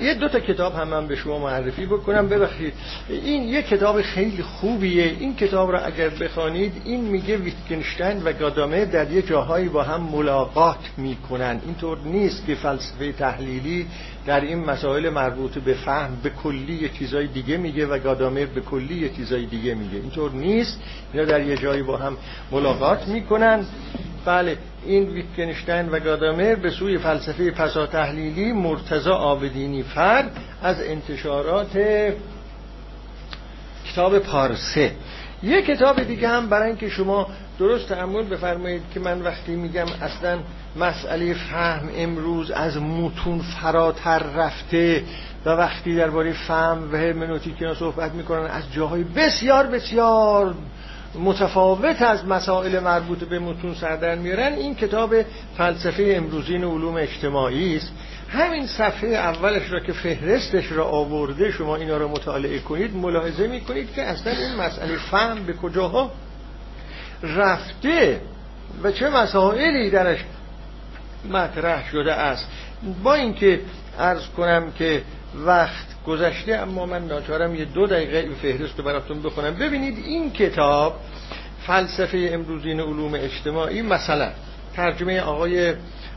یه دو تا کتاب هم من به شما معرفی بکنم. ببخشید این یه کتاب خیلی خوبیه. این کتاب را اگر بخوانید این میگه ویتگنشتین و گادامه در یه جاهایی با هم ملاقات می‌کنن. اینطور نیست که فلسفه تحلیلی در این مسائل مربوط به فهم به کلی یه چیزای دیگه میگه و گادامر به کلی یه چیزای دیگه میگه. اینطور نیست. اینا در یه جایی با هم ملاقات می‌کنن. بله این ویتگنشتین و گادامر به سوی فلسفه پسا تحلیلی مرتضا آبدینی فرد از انتشارات کتاب پارسه یه کتاب دیگه هم برای اینکه شما درست تعمل بفرمایید که من وقتی میگم اصلا مسئله فهم امروز از متون فراتر رفته و وقتی درباره فهم و هرمنوتیک صحبت می‌کنن از جاهای بسیار بسیار متفاوت از مسائل مربوط به متون سردر میارن این کتاب فلسفه امروزین علوم اجتماعی است. همین صفحه اولش را که فهرستش را آورده شما اینا را مطالعه کنید ملاحظه می‌کنید که اصلا این مسئله فهم به کجاها رفته و چه مسائلی درش مطرح شده است. با اینکه عرض کنم که وقت گذشته اما من ناچارم یه دو دقیقه این فهرست رو براتون بخونم. ببینید این کتاب فلسفه امروزین علوم اجتماعی مثلا ترجمه آقای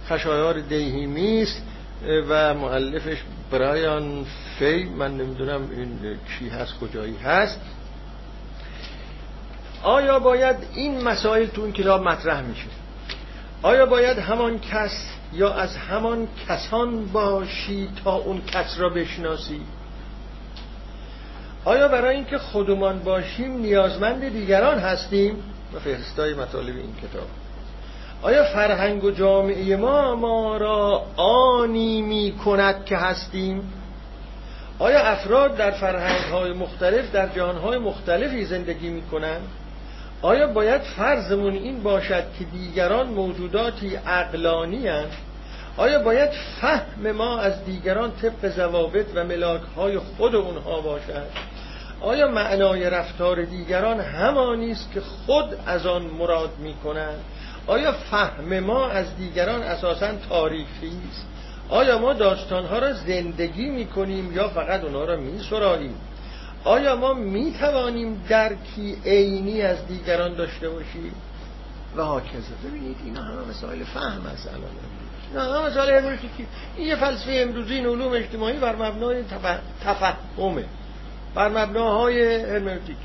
خشایار دیهیمی است. و معلفش برایان فی من نمی‌دونم این چی هست کجایی هست. آیا باید این مسائل تو این کتاب مطرح میشه؟ آیا باید همان کس یا از همان کسان باشی تا اون کس را بشناسی؟ آیا برای اینکه خودمان باشیم نیازمند دیگران هستیم؟ و فهرستای مطالب این کتاب. آیا فرهنگ و جامعه ما ما را آنی می کند که هستیم؟ آیا افراد در فرهنگ های مختلف در جهان های مختلفی زندگی می کنند؟ آیا باید فرضمون این باشد که دیگران موجوداتی اقلانی آیا باید فهم ما از دیگران طبق زوابط و ملاک های خود اونها باشد؟ آیا معنای رفتار دیگران همانی است که خود از آن مراد می کنند؟ آیا فهم ما از دیگران اساسا تاریخی است؟ آیا ما داستانها را زندگی می کنیم یا فقط اونها را می سراییم آیا ما می توانیم درکی عینی از دیگران داشته باشیم؟ و هاکذا ببینید اینا همه مسائل فهم است الان نه مسائل امروزی این یه فلسفه امروزی این علوم اجتماعی بر مبنای تفهمه. بر مبناهای هرمنوتیک.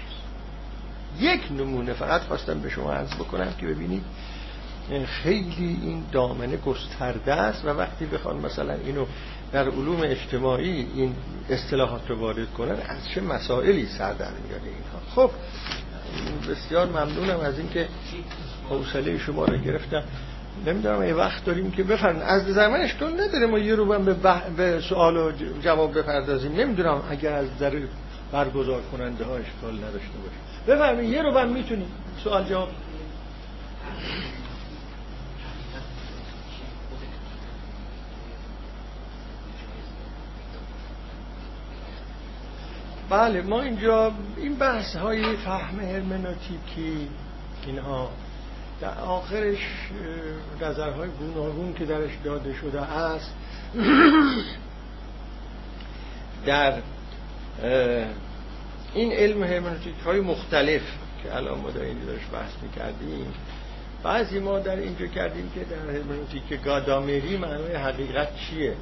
یک نمونه فقط خواستم به شما عرض بکنم که ببینید خیلی این دامنه گسترده است و وقتی بخوان مثلا اینو در علوم اجتماعی این اصطلاحات رو وارد کنن از چه مسائلی سر در میاره اینها؟ خب بسیار ممنونم از اینکه حوصله شما رو گرفتم. نمی‌دونم یه وقت داریم که بفرمایید. از زمان اشکال نداره ما یه رو به, به سوال و جواب بپردازیم. نمی‌دونم اگر از در برگزار کننده ها اشکال نداشته باشه. بفرمایید یه رو می‌تونیم. سوال جواب. بله ما اینجا این بحث های فهم هرمنوتیکی اینها در آخرش نظرهای گوناگون که درش داده شده است در این علم هرمنوتیک های مختلف که الان ما این داشت بحث می‌کردیم. بعضی ما در اینجا کردیم که در هرمنوتیک گادامری معنای حقیقت چیه؟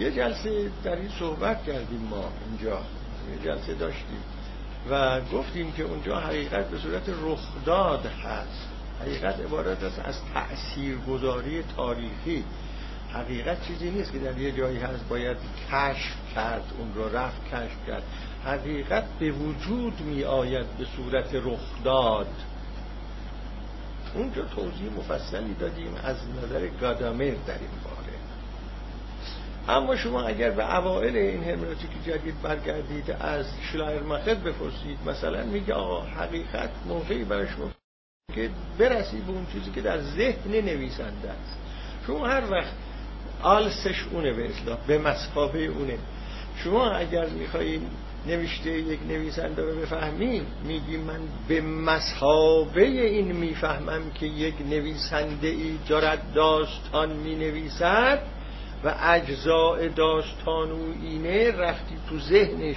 یه جلسه در این صحبت کردیم ما اینجا یه جلسه داشتیم و گفتیم که اونجا حقیقت به صورت رخداد هست. حقیقت عبارت است از تأثیرگذاری تاریخی. حقیقت چیزی نیست که در یه جایی هست باید کشف کرد اون رو رفت کشف کرد. حقیقت به وجود می آید به صورت رخداد. اونجا توضیح مفصلی دادیم از نظر گادامر در این اما شما اگر به اوائل این هرمنوتیک جدید برگردید از شلایر مخد بپرسید مثلا میگه آقا حقیقت موقعی برای شما که برسید به اون چیزی که در ذهن نویسنده است. شما هر وقت آلسش اونه به اصلاح به مسابه اونه. شما اگر می‌خواهید نوشته یک نویسنده رو بفهمیم میگی من به مسابه این می‌فهمم که یک نویسنده ای دارد داستان می‌نویسد. و اجزاء داستان او اینه رفتی تو ذهنش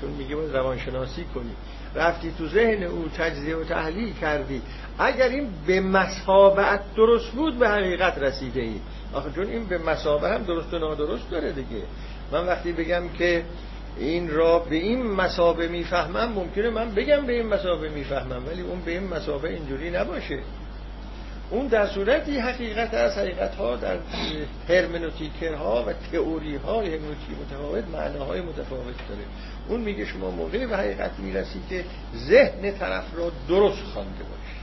چون میگه باید روانشناسی کنی. رفتی تو ذهن او تجزیه و تحلیل کردی. اگر این به مسابعت درست بود به حقیقت رسیده ای. آخه چون این به مسابه هم درست و نادرست داره دیگه. من وقتی بگم که این را به این مسابه می‌فهمم ممکنه من بگم به این مسابه می‌فهمم ولی اون به این مسابه اینجوری نباشه. اون در صورتی حقیقت از حقیقت ها در هرمنوتیکر ها و تئوری های هرمنوتیک متفاوت معناهای متفاوت داره. اون میگه شما موقعی به حقیقت می‌رسی که ذهن طرف را درست خوانده باشی.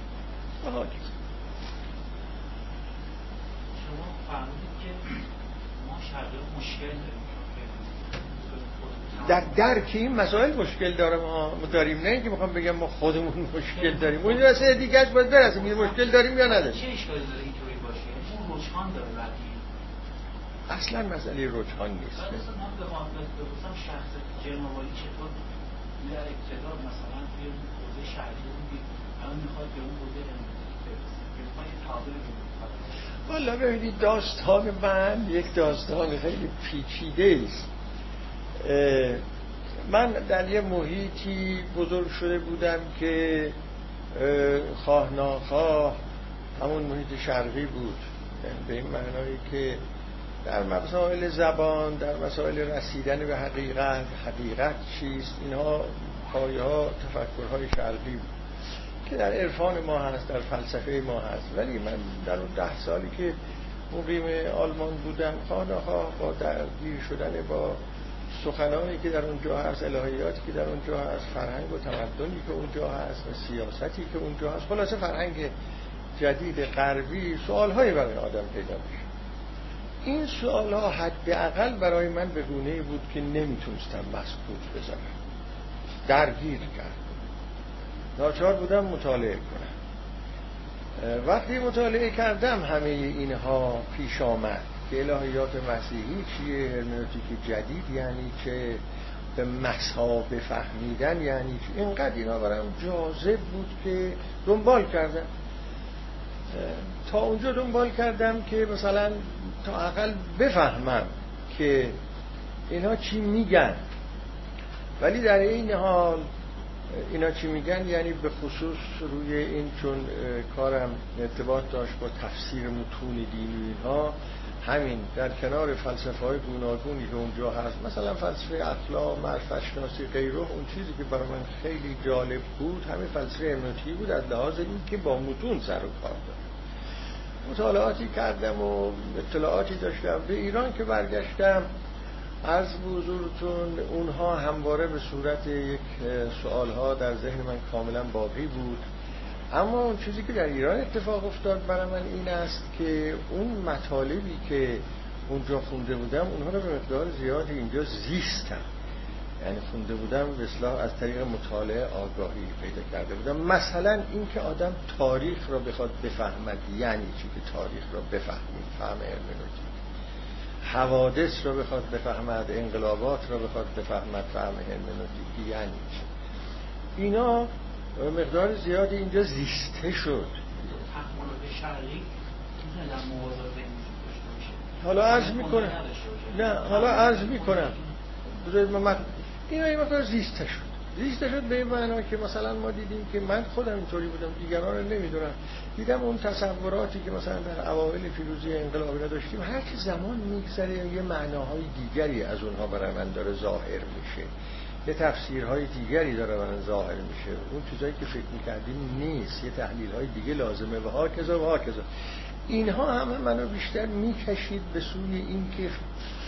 شما فهمیدید که ما شرقی مشکل داریم. در درک این مسائل مشکل داره ما داریم. نه اینکه می‌خوام بگم ما خودمون مشکل داریم. اون واسه دیگه باید برسیم یه مشکل داریم یا نداریم. چه اشکالی داره اینطوری باشه؟ اون رجحان داره اصلا مسئله رجحان نیست. اصلا من بخوام بپرسم شخص جنوالی چطور در ابتدا مثلا توی حوزه شهری بودی الان می‌خواد به اون حوزه والا ببینید داستان من یک داستان خیلی پیچیده است من در یه محیطی بزرگ شده بودم که خواه ناخواه همون محیط شرقی بود. به این معنایی که در مسائل زبان در مسائل رسیدن به حقیقت حقیقت چیست؟ اینها پایه ها تفکرهای شرقی بود که در عرفان ما هست در فلسفه ما هست. ولی من در اون ده سالی که مقیم آلمان بودم خواه با درگیر شدن با سخنانی که در اونجا هست الهیاتی که در اونجا هست فرهنگ و تمدنی که اونجا هست و سیاستی که اونجا هست. خلاصه فرهنگ جدید غربی سوالهایی برای آدم پیدا میشه. این سوال ها حداقل برای من به گونه بود که نمی‌تونستم مسکوت بزنم درگیر کرد ناچار بودم مطالعه کنم. وقتی مطالعه کردم همه اینها پیش آمد. که الهیات مسیحی چیه؟ هرمنوتیک جدید یعنی که به مسابه فهمیدن یعنی چه اینقدر اینا برام جاذب بود که دنبال کردم. تا اونجا دنبال کردم که مثلا تا اقل بفهمم که اینا چی میگن. ولی در این حال اینا چی میگن؟ یعنی به خصوص روی این چون کارم ارتباط داشت با تفسیر متون دینی اینها. همین در کنار فلسفه های گوناگونی که اونجا هست مثلا فلسفه اخلاق معرفت شناسی غیره اون چیزی که برای من خیلی جالب بود همین فلسفه امنوتی بود از لحاظ این که با متون سر و کار دارم مطالعاتی کردم و اطلاعاتی داشتم. به ایران که برگشتم از بزرگتون اونها همواره به صورت یک سوالها در ذهن من کاملا باقی بود. اما اون چیزی که در ایران اتفاق افتاد برای من این است که اون مطالبی که اونجا خونده بودم اونها رو به مقدار زیادی اینجا زیستم. یعنی خونده بودم به از طریق مطالعه آگاهی پیدا کرده بودم. مثلا اینکه آدم تاریخ را بخواد بفهمد یعنی چی که تاریخ را بفهمید فهم هرمنوتیک حوادث را بخواد بفهمد انقلابات را بخواد بفهمد فهم هرمنوتیک یعنی چی. اینا مقدار زیادی اینجا زیسته شد. حالا عرض می‌کنم. نه حالا عرض می‌کنم. این این مقدار زیسته شد. زیسته شد به این معنا که مثلا ما دیدیم که من خودم اینطوری بودم دیگران رو نمی‌دونم. دیدم اون تصوراتی که مثلا در اوایل فیروزی انقلابی را داشتیم هر چه زمان میگذره یه معناهای دیگری از اونها برای من داره ظاهر میشه. یه تفسیرهای دیگری داره برای ظاهر میشه. اون چیزایی که فکر می‌کردیم نیست. یه تحلیل های دیگه لازمه. و ها کذا و ها کذا. اینها همه منو بیشتر می‌کشید به سوی اینکه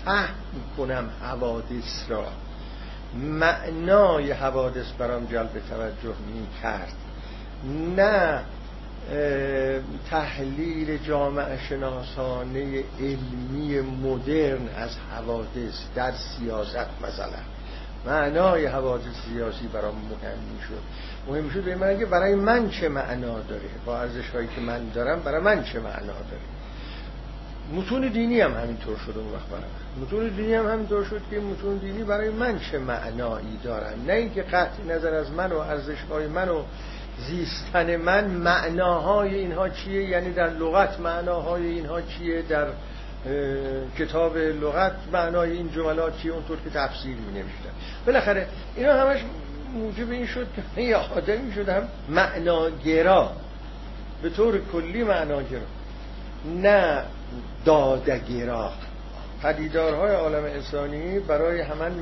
فهم کنم حوادث را. معنای حوادث برام جلب توجه می‌کرد. نه تحلیل جامعه شناسانه علمی مدرن از حوادث در سیاست مثلا. معنای حوادث سیاسی برام مهم می‌شد. مهم شد به من که برای من چه معنا داره؟ با ارزش هایی که من دارم برای من چه معنا داره؟ متون دینی هم همینطور شد اون وقت برای متون دینی هم همینطور شد که متون دینی برای من چه معنایی دارن؟ نه اینکه قطع نظر از من و ارزش های من و زیستن من معناهای اینها چیه؟ یعنی در لغت معناهای اینها چیه؟ در کتاب لغت معنای این جملات چیه اونطور که تفسیر می نوشتن بالاخره اینا همش موجب این شد که یه آدمی شدم معناگرا. به طور کلی معناگرا. نه دادگرا. پدیدارهای عالم انسانی برای همان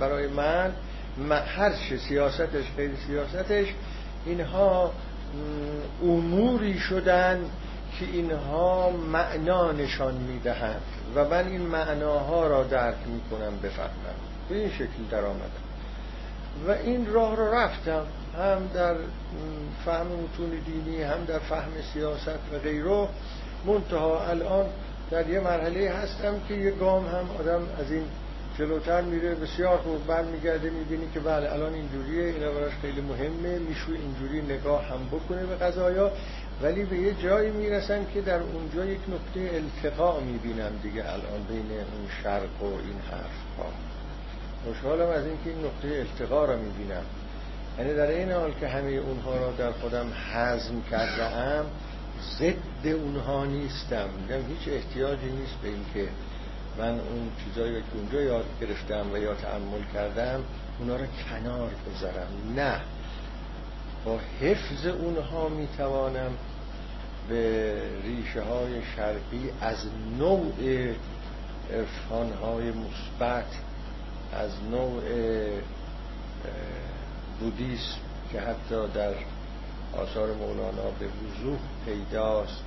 برای من هر سیاستش غیر سیاستش اینها اموری شدن که اینها معنا نشان می‌دهند و من این معناها را درک می‌کنم بفهمم. به این شکل در آمدم. و این راه را رفتم هم در فهم متون دینی هم در فهم سیاست و غیره. منتها الان در یه مرحله هستم که یه گام هم آدم از این جلوتر میره بسیار خوب برمیگرده می‌بینی که بله الان اینجوریه اینا براش خیلی مهمه میشو اینجوری نگاه هم بکنه به قضایا. ولی به یه جایی می‌رسم که در اونجا یک نقطه التقاء می‌بینم دیگه الان بین اون شرق و این حرف ها خوشحالم از اینکه این نقطه التقا را می‌بینم. یعنی در این حال که همه اونها را در خودم حزم کرده ضد اونها نیستم. میگم هیچ احتیاجی نیست به اینکه من اون چیزایی که اونجا یاد گرفتم و یا تعمل کردم اونا رو کنار بذارم. نه. با حفظ اونها می‌توانم به ریشه های شرقی از نوع ارفان های مثبت از نوع بودیسم که حتی در آثار مولانا به وضوح پیداست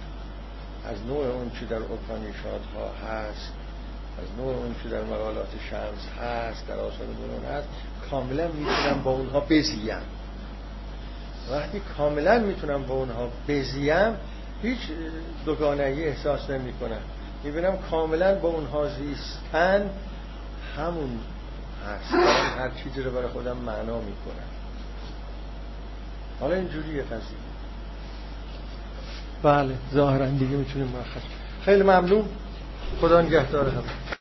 از نوع اون چی در اپانیشاد ها هست از نوع اون چی در مقالات شمس هست در آثار مولانا هست کاملا می‌تونم با اونها بزیم. وقتی کاملا می‌تونم با اونها بزیم هیچ دوگانهی احساس نمی کنم می‌بینم کاملا با اونها زیستن همون هست. هر چیزی رو برای خودم معنا می‌کنم حالا اینجوریه قضیه بله ظاهرا دیگه می‌تونیم مرخص. خیلی ممنون. خدا نگهدار هم